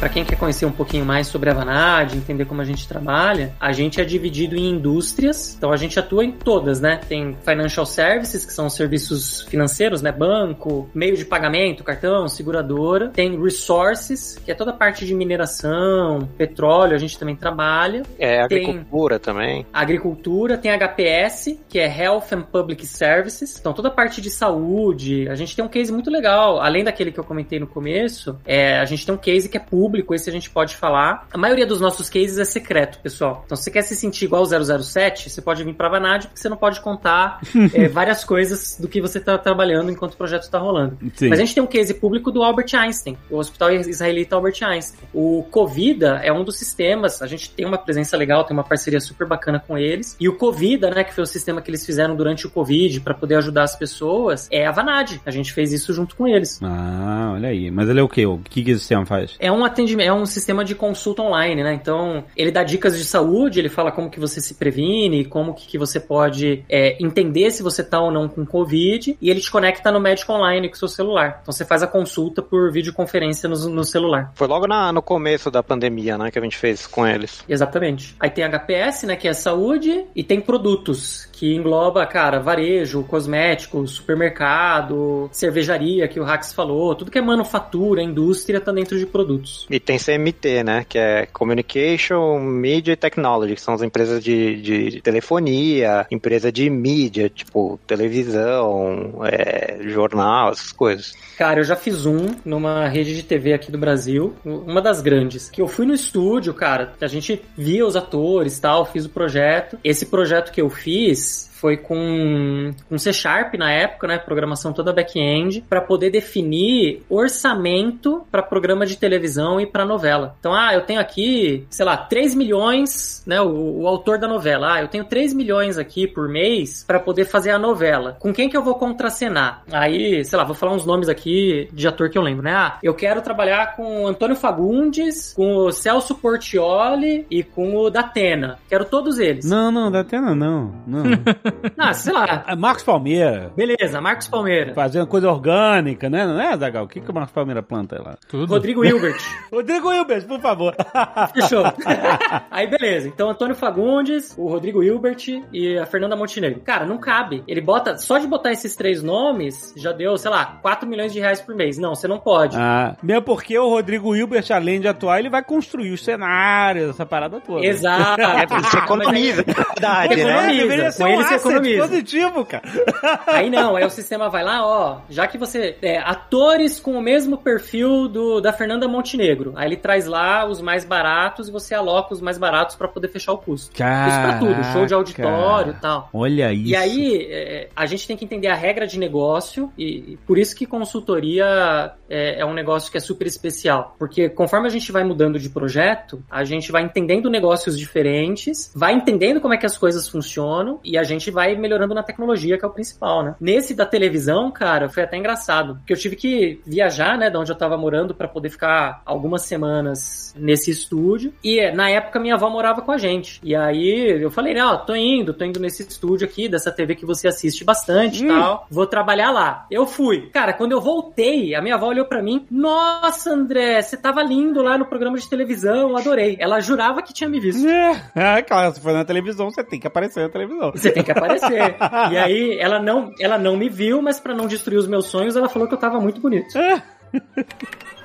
Speaker 3: Para quem quer conhecer um pouquinho mais sobre a Vanad, entender como a gente trabalha, a gente é dividido em indústrias, então a gente atua em todas, né? Tem financial services, que são os serviços financeiros, né? Banco, meio de pagamento, cartão, seguradora. Tem resources, que é toda a parte de mineração, petróleo, a gente também trabalha.
Speaker 4: É,
Speaker 3: Tem-
Speaker 4: agricultura também.
Speaker 3: Agricultura, tem HPS, que é Health and Public Services. Então, toda a parte de saúde. A gente tem um case muito legal. Além daquele que eu comentei no começo, é, a gente tem um case que é público, esse a gente pode falar. A maioria dos nossos cases é secreto, pessoal. Então, se você quer se sentir igual ao 007, você pode vir pra Vanad, porque você não pode contar é, (laughs) várias coisas do que você está trabalhando enquanto o projeto está rolando.
Speaker 2: Sim.
Speaker 3: Mas a gente tem um case público do Albert Einstein, o Hospital Israelita Albert Einstein. O Covida é um dos sistemas, a gente tem uma presença legal, tem uma parceria super bacana com eles. E o Covida, né, que foi o sistema que eles fizeram durante o Covid para poder ajudar as pessoas, é a Vanad. A gente fez isso junto com eles.
Speaker 2: Ah, olha aí. Mas ele é o quê? O que, que esse sistema faz?
Speaker 3: É um atendimento, é um sistema de consulta online, né? Então, ele dá dicas de saúde, ele fala como que você se previne, como que, que você pode é, entender se você tá ou não com Covid, e ele te conecta no médico online com o seu celular. Então, você faz a consulta por videoconferência no, no celular.
Speaker 4: Foi logo na- no começo da pandemia, né, que a gente fez com eles.
Speaker 3: Exatamente. Aí tem HPS, né, que é saúde, e tem produtos, que engloba, cara, varejo, cosmético, supermercado, cervejaria, que o Rax falou, tudo que é manufatura, indústria, tá dentro de produtos.
Speaker 4: E tem CMT, né, que é Communication, Media e Technology, que são as empresas de, de telefonia, empresa de mídia, tipo televisão, é, jornal, essas coisas.
Speaker 3: Cara, eu já fiz um numa rede de TV aqui do Brasil, uma das grandes, que eu fui no estúdio, cara, a gente via os atores e tal, fiz o projeto. Esse projeto que eu fiz foi com, com C Sharp na época, né, programação toda back-end, para poder definir orçamento para programa de televisão e para novela. Então, ah, eu tenho aqui, sei lá, 3 milhões, né, o, o autor da novela, ah, eu tenho 3 milhões aqui por mês para poder fazer a novela. Com quem que eu vou contracenar? Aí, sei lá, vou falar uns nomes aqui de ator que eu lembro, né? Ah, eu quero trabalhar com o Antônio Fagundes, com o Celso Portioli e com o Datena. Quero todos eles.
Speaker 2: Não, não, da Atena não. (laughs) Não.
Speaker 3: Ah, sei lá.
Speaker 2: Ah, Marcos Palmeira.
Speaker 3: Beleza, Marcos Palmeira.
Speaker 2: Fazendo coisa orgânica, né? Não é, Zagal? O que, que o Marcos Palmeira planta lá?
Speaker 5: Tudo.
Speaker 3: Rodrigo Hilbert. (laughs)
Speaker 2: Rodrigo Hilbert, por favor. (laughs)
Speaker 3: Fechou. (laughs) Aí beleza. Então Antônio Fagundes, o Rodrigo Hilbert e a Fernanda Montenegro. Cara, não cabe. Ele bota, só de botar esses três nomes, já deu, sei lá, 4 milhões de reais por mês. Não, você não pode.
Speaker 2: Ah, mesmo porque o Rodrigo Hilbert, além de atuar, ele vai construir os cenários, essa parada toda.
Speaker 3: Exato.
Speaker 4: É, você economiza, verdade,
Speaker 2: é,
Speaker 4: né?
Speaker 3: Economiza. Com ele você economiza.
Speaker 2: positivo, cara. (laughs)
Speaker 3: Aí não, aí o sistema vai lá, ó, já que você. É, atores com o mesmo perfil do da Fernanda Montenegro. Aí ele traz lá os mais baratos e você aloca os mais baratos pra poder fechar o custo. Isso pra tudo, show de auditório e tal.
Speaker 2: Olha isso.
Speaker 3: E aí, é, a gente tem que entender a regra de negócio, e, e por isso que consultoria é, é um negócio que é super especial. Porque conforme a gente vai mudando de projeto, a gente vai entendendo negócios diferentes, vai entendendo como é que as coisas funcionam, e a gente vai melhorando na tecnologia, que é o principal, né? Nesse da televisão, cara, foi até engraçado, porque eu tive que viajar, né, da onde eu tava morando, para poder ficar algumas semanas nesse estúdio, e na época minha avó morava com a gente. E aí eu falei, não, tô indo, tô indo nesse estúdio aqui, dessa TV que você assiste bastante e tal, vou trabalhar lá. Eu fui. Cara, quando eu voltei, a minha avó olhou pra mim, nossa, André, você tava lindo lá no programa de televisão, adorei. Ela jurava que tinha me visto. (laughs)
Speaker 2: É, é, claro, se for na televisão, você tem que aparecer na televisão.
Speaker 3: Você tem que aparecer. e (laughs) aí, ela não, ela não me viu, mas pra não destruir os meus sonhos, ela falou que eu tava muito bonito. (laughs)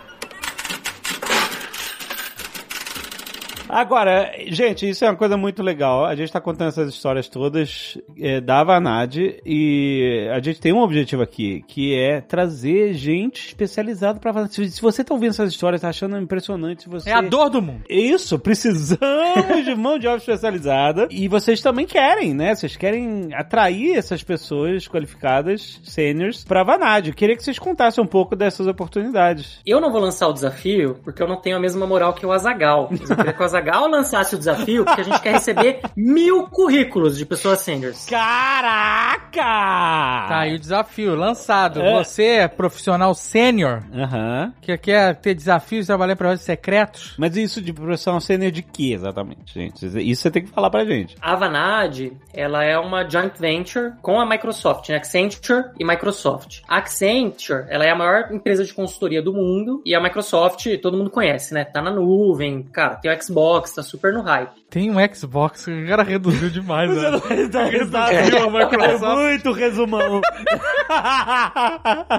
Speaker 2: Agora, gente, isso é uma coisa muito legal. A gente tá contando essas histórias todas é, da Avanad e a gente tem um objetivo aqui, que é trazer gente especializada pra Avanad. Se, se você tá ouvindo essas histórias, tá achando impressionante, você...
Speaker 5: É a dor do mundo.
Speaker 2: Isso, precisamos de mão de obra especializada. E vocês também querem, né? Vocês querem atrair essas pessoas qualificadas, seniors, pra Vanad. Eu queria que vocês contassem um pouco dessas oportunidades.
Speaker 3: Eu não vou lançar o desafio porque eu não tenho a mesma moral que o Azagal. Eu queria que o Azagal lançasse o desafio porque a gente quer receber mil currículos de pessoas seniors.
Speaker 2: Caraca!
Speaker 5: Tá aí o desafio, lançado.
Speaker 2: É.
Speaker 5: Você é profissional sênior,
Speaker 2: Aham.
Speaker 5: que quer ter desafios, trabalhar em projetos secretos.
Speaker 2: Mas isso de profissão sênior de que exatamente, gente? Isso você tem que falar pra gente.
Speaker 3: A Vanad, ela é uma joint venture com a Microsoft, né? Accenture e Microsoft. A Accenture, ela é a maior empresa de consultoria do mundo e a Microsoft, todo mundo conhece, né? Tá na nuvem, cara, tem o Xbox, tá super no hype.
Speaker 5: Tem um Xbox, o cara reduziu demais,
Speaker 2: Você
Speaker 5: né?
Speaker 2: não.
Speaker 5: Desafio a
Speaker 2: É muito resumão.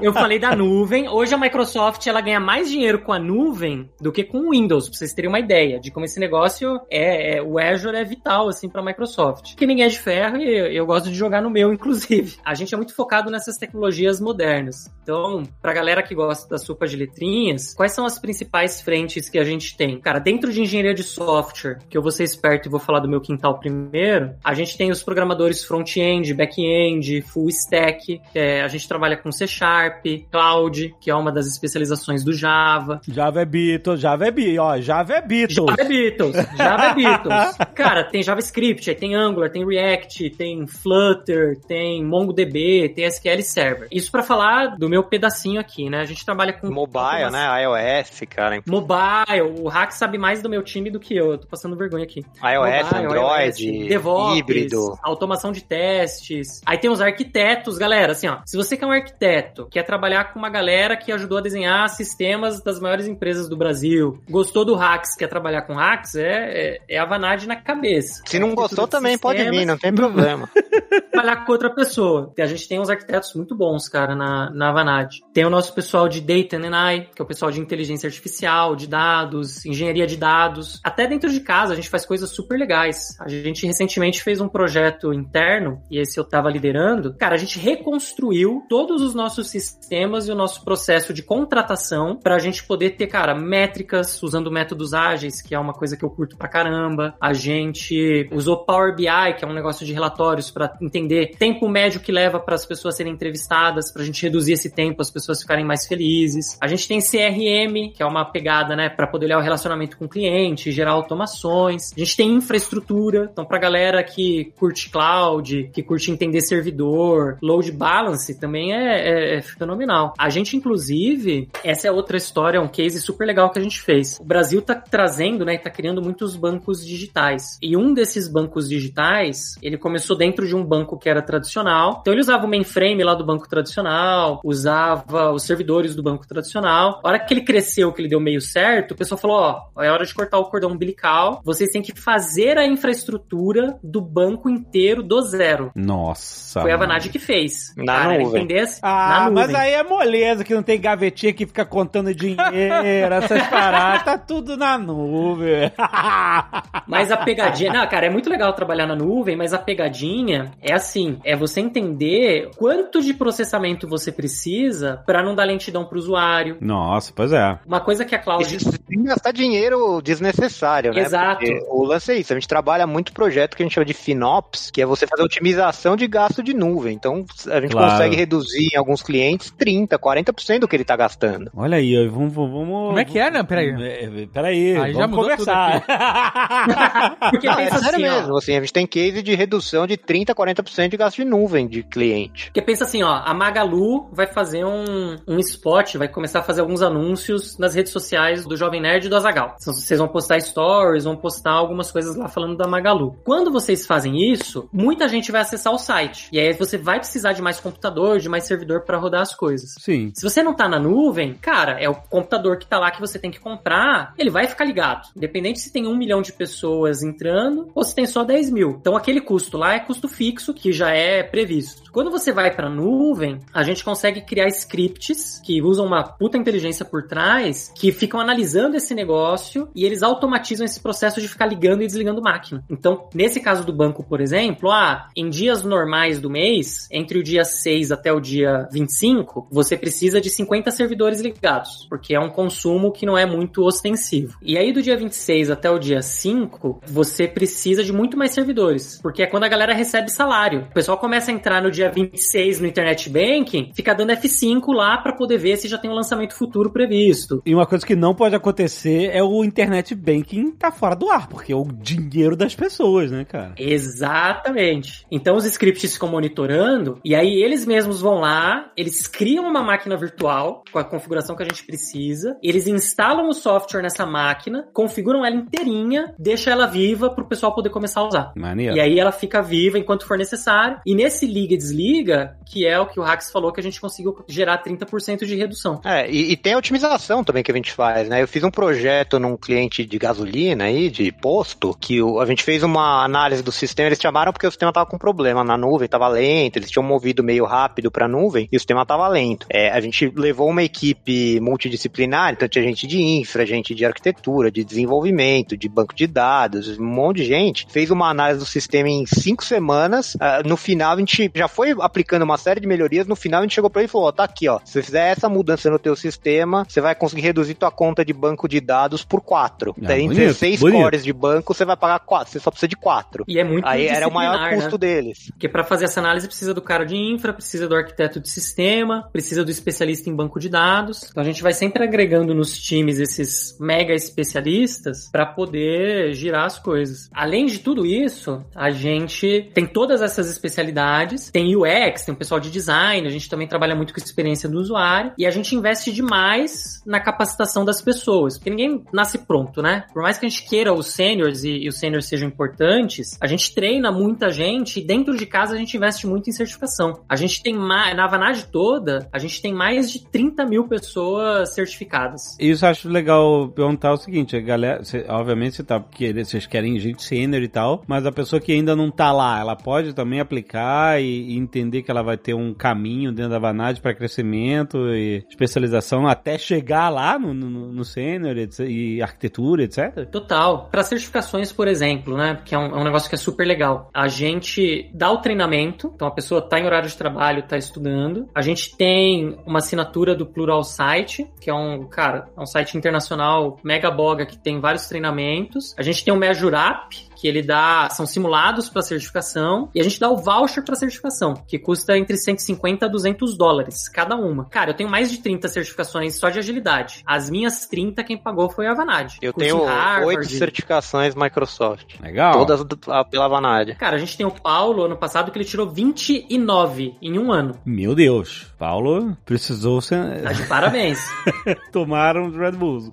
Speaker 3: Eu falei da nuvem. Hoje a Microsoft ela ganha mais dinheiro com a nuvem do que com o Windows, pra vocês terem uma ideia de como esse negócio é, é- o Azure é vital assim para a Microsoft. Que ninguém é de ferro e eu, eu gosto de jogar no meu, inclusive. A gente é muito focado nessas tecnologias modernas. Então, pra galera que gosta da sopa de letrinhas, quais são as principais frentes que a gente tem? Cara, dentro de engenharia de software, que eu vou ser esperto e vou falar do meu quintal primeiro, a gente tem os programadores front-end, back-end, full stack, é, a gente trabalha com C Sharp, Cloud, que é uma das especializações do Java.
Speaker 2: Java é Beatles, Java é Beatles, ó, Java é Beatles.
Speaker 3: Java é Beatles, Java é Beatles. (laughs) Cara, tem JavaScript, aí tem Angular, tem React, tem Flutter, tem MongoDB, tem SQL Server. Isso pra falar do meu pedacinho aqui, né? A gente trabalha com
Speaker 4: Mobile, né? iOS, cara.
Speaker 3: Mobile, o Hack sabe mais do meu time do que eu. Eu tô passando vergonha aqui.
Speaker 4: iOS,
Speaker 3: Mobile,
Speaker 4: Android,
Speaker 3: iOS, DevOps,
Speaker 4: híbrido.
Speaker 3: automação de testes. Aí tem os arquitetos, galera, assim, ó. Se você quer um arquiteto, quer trabalhar com uma galera que ajudou a desenhar sistemas das maiores empresas do Brasil, gostou do Hacks, quer trabalhar com Hacks, é, é, é a Vanad na cabeça.
Speaker 4: Se não gostou, também pode
Speaker 3: sistemas,
Speaker 4: vir, não tem problema. (laughs)
Speaker 3: trabalhar com outra pessoa. A gente tem uns arquitetos muito bons, cara, na, na Vanad. Tem o nosso pessoal de Data and AI, que é o pessoal de inteligência artificial, de dados, engenharia de dados. Até dentro de casa a gente faz coisas super legais. A gente recentemente fez um projeto interno, e esse eu tava liderando. Cara, a gente reconstruiu todos os nossos sistemas e o nosso processo de contratação pra gente poder ter, cara, métricas usando métodos ágeis, que é uma coisa que eu curto pra caramba. A gente usou Power BI, que é um negócio de relatórios pra entender tempo médio que leva para as pessoas serem entrevistadas, pra gente reduzir esse tempo, as pessoas ficarem mais felizes. A gente tem CRM, que é uma pegada, né, para poder olhar o relacionamento com o cliente, gerar automações. A gente tem infraestrutura, então pra galera que curte cloud, que curte entender servidor, load balance também é, é- é fenomenal. A gente, inclusive, essa é outra história, um case super legal que a gente fez. O Brasil tá trazendo, né, tá criando muitos bancos digitais. E um desses bancos digitais, ele começou dentro de um banco que era tradicional. Então ele usava o mainframe lá do banco tradicional, usava os servidores do banco tradicional. A hora que ele cresceu, que ele deu meio certo, o pessoal falou, ó, é hora de cortar o cordão umbilical. Vocês têm que fazer a infraestrutura do banco inteiro do zero.
Speaker 2: Nossa.
Speaker 3: Foi a. Vanad que fez.
Speaker 4: Na
Speaker 3: Cara,
Speaker 4: nuvem.
Speaker 2: Ah,
Speaker 3: na
Speaker 2: mas
Speaker 3: nuvem.
Speaker 2: aí é moleza que não tem gavetinha que fica contando dinheiro, (laughs) essas paradas, tá tudo na nuvem. (laughs)
Speaker 3: Mas a pegadinha. Não, cara, é muito legal trabalhar na nuvem, mas a pegadinha é assim: é você entender quanto de processamento você precisa pra não dar lentidão pro usuário.
Speaker 2: Nossa, pois é.
Speaker 3: Uma coisa que a Cloud.
Speaker 4: Isso sem gastar dinheiro desnecessário, né?
Speaker 3: Exato.
Speaker 4: Porque o lance é isso, a gente trabalha muito projeto que a gente chama de FinOps, que é você fazer otimização de gasto de nuvem. Então, a gente
Speaker 2: Claro.
Speaker 4: consegue reduzir em alguns clientes 30, 40% do que ele tá gastando.
Speaker 2: Olha aí, ó, vamos, vamos.
Speaker 5: Como é que é, né? Peraí.
Speaker 2: É, Peraí,
Speaker 5: Aí já
Speaker 2: vamos conversar. (laughs)
Speaker 3: Porque
Speaker 4: Não, é
Speaker 3: pensa
Speaker 4: sério
Speaker 3: assim, ó.
Speaker 4: mesmo, assim, a gente tem case de redução de 30, 40% de gasto de nuvem de cliente.
Speaker 3: Porque pensa assim, ó, a Magalu vai fazer um, um spot, vai começar a fazer alguns anúncios nas redes sociais do Jovem Nerd e do Azagal. Vocês vão postar stories, vão postar algumas coisas lá falando da Magalu. Quando vocês fazem isso, muita gente vai acessar o site. E aí você vai precisar de mais computador, de mais servidor para rodar as coisas.
Speaker 2: Sim.
Speaker 3: Se você não tá na nuvem, cara, é o computador que tá lá que você tem que comprar, ele vai ficar ligado. Independente se tem um milhão de pessoas entrando ou se tem só 10 mil. Então aquele custo lá é custo fixo que já é previsto. Quando você vai para nuvem, a gente consegue criar scripts que usam uma puta inteligência por trás, que ficam analisando esse negócio e eles automatizam esse processo de ficar ligando e desligando máquina. Então, nesse caso do banco, por exemplo, ah, em dias normais do mês, entre o dia 6 até o dia 25, você precisa de 50 servidores ligados, porque é um consumo que não é muito ostensivo. E aí do dia 26 até o dia 5, você precisa de muito mais servidores, porque é quando a galera recebe salário. O pessoal começa a entrar no dia 26 no Internet Banking, fica dando F5 lá para poder ver se já tem um lançamento futuro previsto.
Speaker 2: E uma coisa que não pode acontecer é o internet banking tá fora do ar, porque é o dinheiro das pessoas, né, cara?
Speaker 3: Exatamente. Então os scripts ficam monitorando e aí eles mesmos vão lá, eles criam uma máquina virtual com a configuração que a gente precisa, eles instalam o software nessa máquina, configuram ela inteirinha, deixa ela viva pro pessoal poder começar a usar.
Speaker 2: Maneiro.
Speaker 3: E aí ela fica viva enquanto for necessário. E nesse liga e desliga, que é o que o Hax falou que a gente conseguiu gerar 30% de redução.
Speaker 4: É, e, e tem a otimização também que a gente faz, né? Eu fiz um projeto num cliente de gasolina aí, de posto, que a gente fez uma análise do sistema, eles chamaram porque o sistema tava com problema na nuvem, tava lento, eles tinham movido meio rápido pra nuvem e o sistema tava lento. É, a gente levou uma equipe multidisciplinar, então tinha gente de infra, gente de arquitetura, de desenvolvimento, de banco de dados, um monte de gente. Fez uma análise do sistema em cinco semanas. Uh, no final, a gente já foi aplicando uma série de melhorias. No final, a gente chegou pra ele e falou: ó, tá aqui, ó. Se você fizer essa mudança no teu sistema, você vai conseguir reduzir tua conta de banco de dados por quatro.
Speaker 2: Ah,
Speaker 4: Tem
Speaker 2: bonito,
Speaker 4: 16
Speaker 2: bonito.
Speaker 4: cores de banco, você vai pagar quatro. Você só precisa de quatro.
Speaker 3: E é muito
Speaker 4: Aí era o maior
Speaker 3: disciplinar,
Speaker 4: custo
Speaker 3: né?
Speaker 4: deles.
Speaker 3: Porque para fazer essa análise precisa do cara de infra, precisa do arquiteto de sistema, precisa do especialista em banco de dados. Então a gente vai sempre agregando nos times esses mega especialistas para poder girar as coisas. Além de tudo isso, a gente tem todas essas especialidades, tem UX, tem o pessoal de design, a gente também trabalha muito com a experiência do usuário e a gente investe demais na capacitação das pessoas, porque ninguém nasce pronto, né? Por mais que a gente queira os seniors e, e os seniors sejam importantes, a gente treina muita gente e dentro de casa a gente investe muito em certificação. A gente tem mais, na Vanad toda, a gente tem mais de 30 mil pessoas certificadas.
Speaker 2: Isso eu acho legal perguntar o seguinte, a galera, cê- obviamente você tá, vocês querem gente sênior e tal, mas a pessoa que ainda não tá lá, ela pode também aplicar e, e entender que ela vai ter um caminho dentro da Vanad para crescimento e especialização até chegar lá no, no, no sênior e arquitetura, etc.
Speaker 3: Total. Para certificações, por exemplo, né? Que é um, é um negócio que é super legal. A gente dá o treinamento, então a pessoa tá em horário de trabalho, tá estudando. A gente tem uma assinatura do Plural Site, que é um, cara, é um site internacional mega boga que tem vários treinamentos. A gente tem o Mejurap, que ele dá, são simulados para certificação, e a gente dá o voucher para certificação, que custa entre 150 a 200 dólares cada uma. Cara, eu tenho mais de 30 certificações só de agilidade. As minhas 30 quem pagou foi a Vanad.
Speaker 4: Eu
Speaker 3: Curso
Speaker 4: tenho oito certificações Microsoft.
Speaker 2: Legal.
Speaker 4: Todas pela Vanad.
Speaker 3: Cara, a gente tem o Paulo ano passado que ele tirou 29 em um ano.
Speaker 2: Meu Deus, Paulo precisou ser...
Speaker 3: Tá de parabéns. (laughs)
Speaker 2: tomar uns Red Bulls.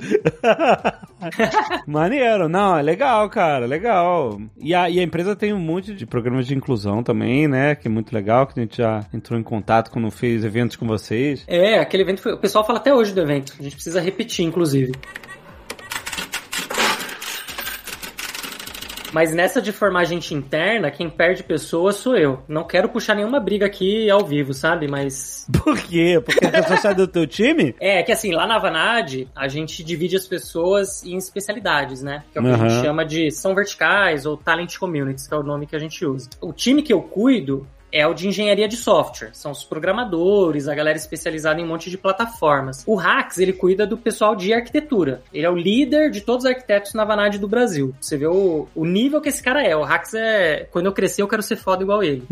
Speaker 2: (laughs) Maneiro, não, é legal, cara, legal. E a, e a empresa tem um monte de programas de inclusão também, né? Que é muito legal, que a gente já entrou em contato quando fez eventos com vocês.
Speaker 3: é, aquele evento foi. O pessoal fala até hoje do evento. A gente precisa repetir, inclusive. Mas nessa de formar gente interna, quem perde pessoas sou eu. Não quero puxar nenhuma briga aqui ao vivo, sabe? Mas. (laughs)
Speaker 2: Por quê? Porque a pessoa sai do teu time? (laughs)
Speaker 3: É, que assim, lá na Vanad, a gente divide as pessoas em especialidades, né? Que é o que a
Speaker 2: Aham.
Speaker 3: gente chama de são verticais ou talent communities, que é o nome que a gente usa. O time que eu cuido é o de engenharia de software. São os programadores, a galera especializada em um monte de plataformas. O Hax, ele cuida do pessoal de arquitetura. Ele é o líder de todos os arquitetos na Vanad do Brasil. Você vê o, o nível que esse cara é. O Hax é... Quando eu crescer, eu quero ser foda igual ele.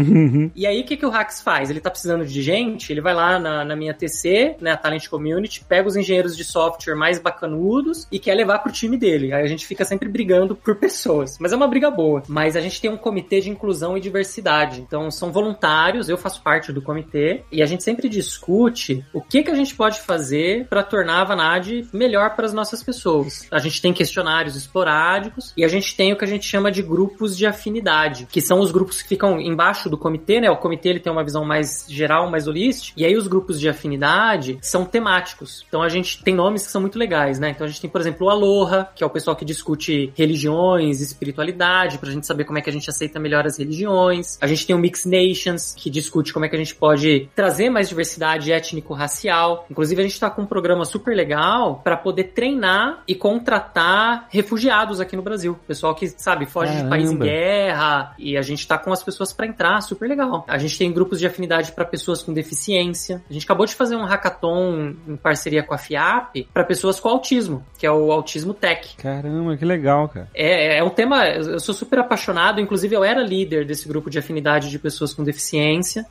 Speaker 3: E aí, o que, que o Hax faz? Ele tá precisando de gente, ele vai lá na, na minha TC, né, a Talent Community, pega os engenheiros de software mais bacanudos e quer levar pro time dele. Aí a gente fica sempre brigando por pessoas. Mas é uma briga boa. Mas a gente tem um comitê de inclusão e diversidade. Então, são voluntários voluntários, eu faço parte do comitê, e a gente sempre discute o que, que a gente pode fazer para tornar a Vanad melhor para as nossas pessoas. A gente tem questionários esporádicos e a gente tem o que a gente chama de grupos de afinidade, que são os grupos que ficam embaixo do comitê, né? O comitê ele tem uma visão mais geral, mais holística, e aí os grupos de afinidade são temáticos. Então a gente tem nomes que são muito legais, né? Então a gente tem, por exemplo, o Aloha, que é o pessoal que discute religiões, espiritualidade, pra gente saber como é que a gente aceita melhor as religiões. A gente tem o Mix Nations, que discute como é que a gente pode trazer mais diversidade étnico-racial. Inclusive a gente tá com um programa super legal para poder treinar e contratar refugiados aqui no Brasil. Pessoal que, sabe, foge de país em
Speaker 2: Caramba.
Speaker 3: guerra e a gente tá com as pessoas para entrar, super legal. A gente tem grupos de afinidade para pessoas com deficiência. A gente acabou de fazer um hackathon em parceria com a FIAP para pessoas com autismo, que é o Autismo Tech.
Speaker 2: Caramba, que legal, cara.
Speaker 3: É, é um tema, eu sou super apaixonado, inclusive eu era líder desse grupo de afinidade de pessoas com deficiência,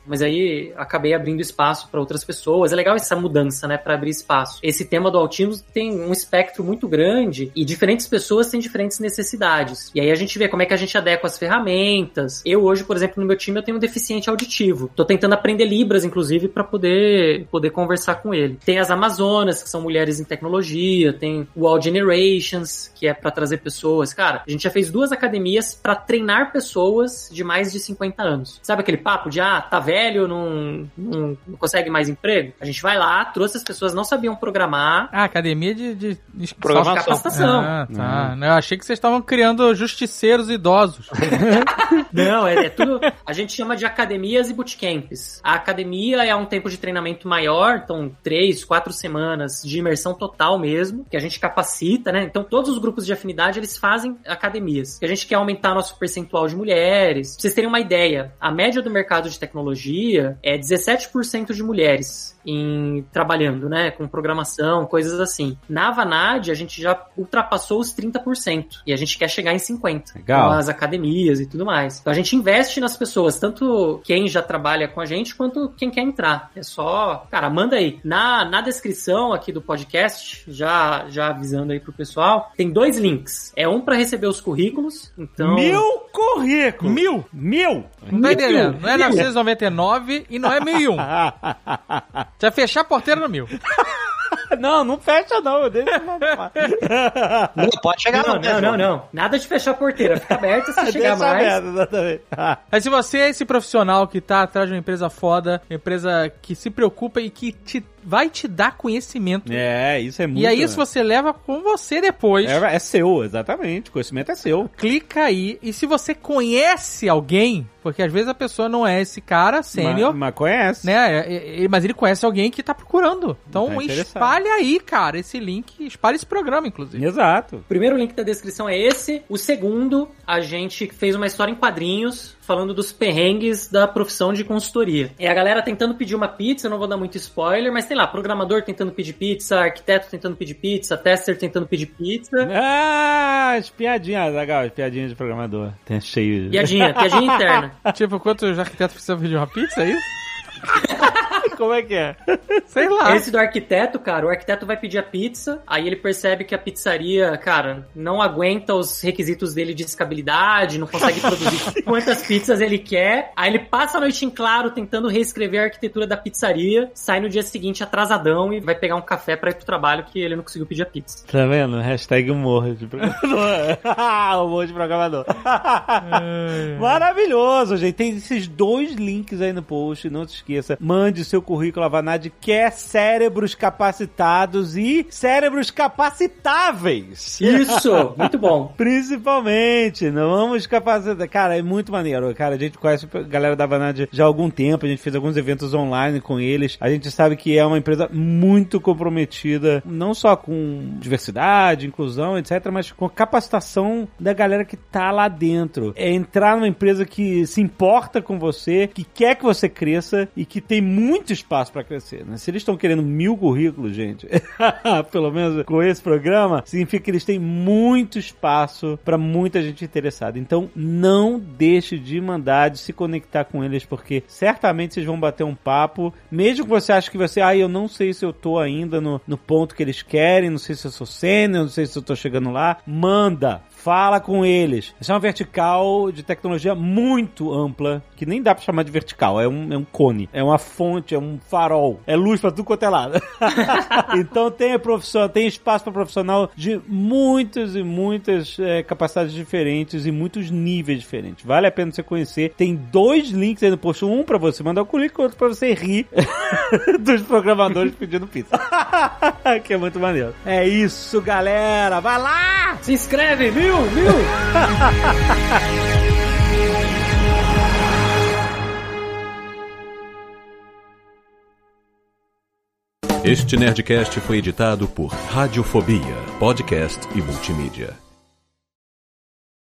Speaker 3: mas aí acabei abrindo espaço para outras pessoas. É legal essa mudança, né, para abrir espaço. Esse tema do autismo tem um espectro muito grande e diferentes pessoas têm diferentes necessidades. E aí a gente vê como é que a gente adequa as ferramentas. Eu hoje, por exemplo, no meu time eu tenho um deficiente auditivo. Tô tentando aprender libras inclusive para poder poder conversar com ele. Tem as Amazonas, que são mulheres em tecnologia, tem o All Generations, que é para trazer pessoas. Cara, a gente já fez duas academias para treinar pessoas de mais de 50 anos. Sabe aquele papo de, ah, tá velho, não, não, não consegue mais emprego? A gente vai lá, trouxe as pessoas, não sabiam programar.
Speaker 5: Ah, academia de, de, de
Speaker 4: Programação.
Speaker 3: Capacitação.
Speaker 5: Ah, tá. Eu achei que vocês estavam criando justiceiros idosos. (laughs)
Speaker 3: Não, é, é tudo. A gente chama de academias e bootcamps. A academia é um tempo de treinamento maior, então três, quatro semanas de imersão total mesmo, que a gente capacita, né? Então todos os grupos de afinidade eles fazem academias. Que a gente quer aumentar nosso percentual de mulheres. Pra vocês terem uma ideia, a média do mercado de tecnologia é 17% de mulheres em trabalhando, né, com programação, coisas assim. Na Vanad, a gente já ultrapassou os 30% e a gente quer chegar em 50
Speaker 2: Legal.
Speaker 3: com as academias e tudo mais. Então a gente investe nas pessoas, tanto quem já trabalha com a gente quanto quem quer entrar. É só, cara, manda aí. Na, na descrição aqui do podcast, já já avisando aí pro pessoal, tem dois links. É um para receber os currículos, então
Speaker 2: Mil currículos. Mil. Mil.
Speaker 5: Não entendendo? Não é 999 e não é 1001. Já (laughs) fechar a porteira no mil. (laughs)
Speaker 2: não, não fecha não. Deixa
Speaker 4: Não, pode chegar
Speaker 3: Não,
Speaker 4: no
Speaker 3: não, não, não. Nada de fechar a porteira. Fica aberta se (laughs) chegar
Speaker 2: Deixa
Speaker 3: mais.
Speaker 2: aberto, exatamente.
Speaker 5: Mas se você é esse profissional que tá atrás de uma empresa foda, uma empresa que se preocupa e que te, vai te dar conhecimento.
Speaker 2: É, isso é muito...
Speaker 5: e aí isso você leva com você depois.
Speaker 2: É, é seu, exatamente. O conhecimento é seu.
Speaker 5: Clica aí e se você conhece alguém, porque às vezes a pessoa não é esse cara sênior,
Speaker 2: Mas, mas conhece.
Speaker 5: né? é- é- Mas ele conhece alguém que tá procurando. Então
Speaker 2: Tá
Speaker 5: espalha aí, cara, esse link, espalha esse programa, inclusive.
Speaker 2: Exato.
Speaker 3: O primeiro link da descrição é esse. O segundo, a gente fez uma história em quadrinhos falando dos perrengues da profissão de consultoria. É a galera tentando pedir uma pizza, eu não vou dar muito spoiler, mas tem lá, programador tentando pedir pizza, arquiteto tentando pedir pizza, tester tentando pedir pizza.
Speaker 2: Ah, as piadinhas, legal, as piadinhas de programador. Tem cheio.
Speaker 3: Piadinha, piadinha interna. (laughs)
Speaker 5: tipo, quantos arquitetos precisam pedir uma pizza, é isso? (laughs)
Speaker 2: Como é que é? (laughs)
Speaker 5: Sei lá.
Speaker 3: Esse do arquiteto, cara, o arquiteto vai pedir a pizza, aí ele percebe que a pizzaria, cara, não aguenta os requisitos dele de escabilidade, não consegue (laughs) produzir quantas pizzas ele quer. Aí ele passa a noite em claro tentando reescrever a arquitetura da pizzaria, sai no dia seguinte atrasadão e vai pegar um café pra ir pro trabalho que ele não conseguiu pedir a pizza.
Speaker 2: Tá vendo? Hashtag humor de programador. (laughs) humor de programador. Maravilhoso, gente. Tem esses dois links aí no post. Não se esqueça. Mande o seu currículo. A Vanad quer cérebros capacitados e cérebros capacitáveis.
Speaker 3: Isso, muito bom. (laughs)
Speaker 2: Principalmente, não vamos capacitar. Cara, é muito maneiro. Cara, a gente conhece a galera da Vanad já há algum tempo. A gente fez alguns eventos online com eles. A gente sabe que é uma empresa muito comprometida, não só com diversidade, inclusão, etc., mas com a capacitação da galera que tá lá dentro. É entrar numa empresa que se importa com você, que quer que você cresça e que tem muito espaço para crescer. Né? Se eles estão querendo mil currículos, gente, (laughs) pelo menos com esse programa, significa que eles têm muito espaço para muita gente interessada. Então, não deixe de mandar, de se conectar com eles, porque certamente vocês vão bater um papo, mesmo que você ache que você, ah, eu não sei se eu tô ainda no, no ponto que eles querem, não sei se eu sou sênior, não sei se eu tô chegando lá, manda, Fala com eles. Essa é uma vertical de tecnologia muito ampla, que nem dá pra chamar de vertical, é um, é um cone, é uma fonte, é um farol, é luz pra tudo quanto é lado. (laughs) então tem profissional, tem espaço para profissional de muitas e muitas é, capacidades diferentes e muitos níveis diferentes. Vale a pena você conhecer. Tem dois links aí no post, um pra você mandar o currículo, outro pra você rir (laughs) dos programadores pedindo pizza. (laughs) que é muito maneiro. É isso, galera. Vai lá!
Speaker 3: Se inscreve, mil, mil!
Speaker 1: Este Nerdcast foi editado por Radiofobia, podcast e multimídia.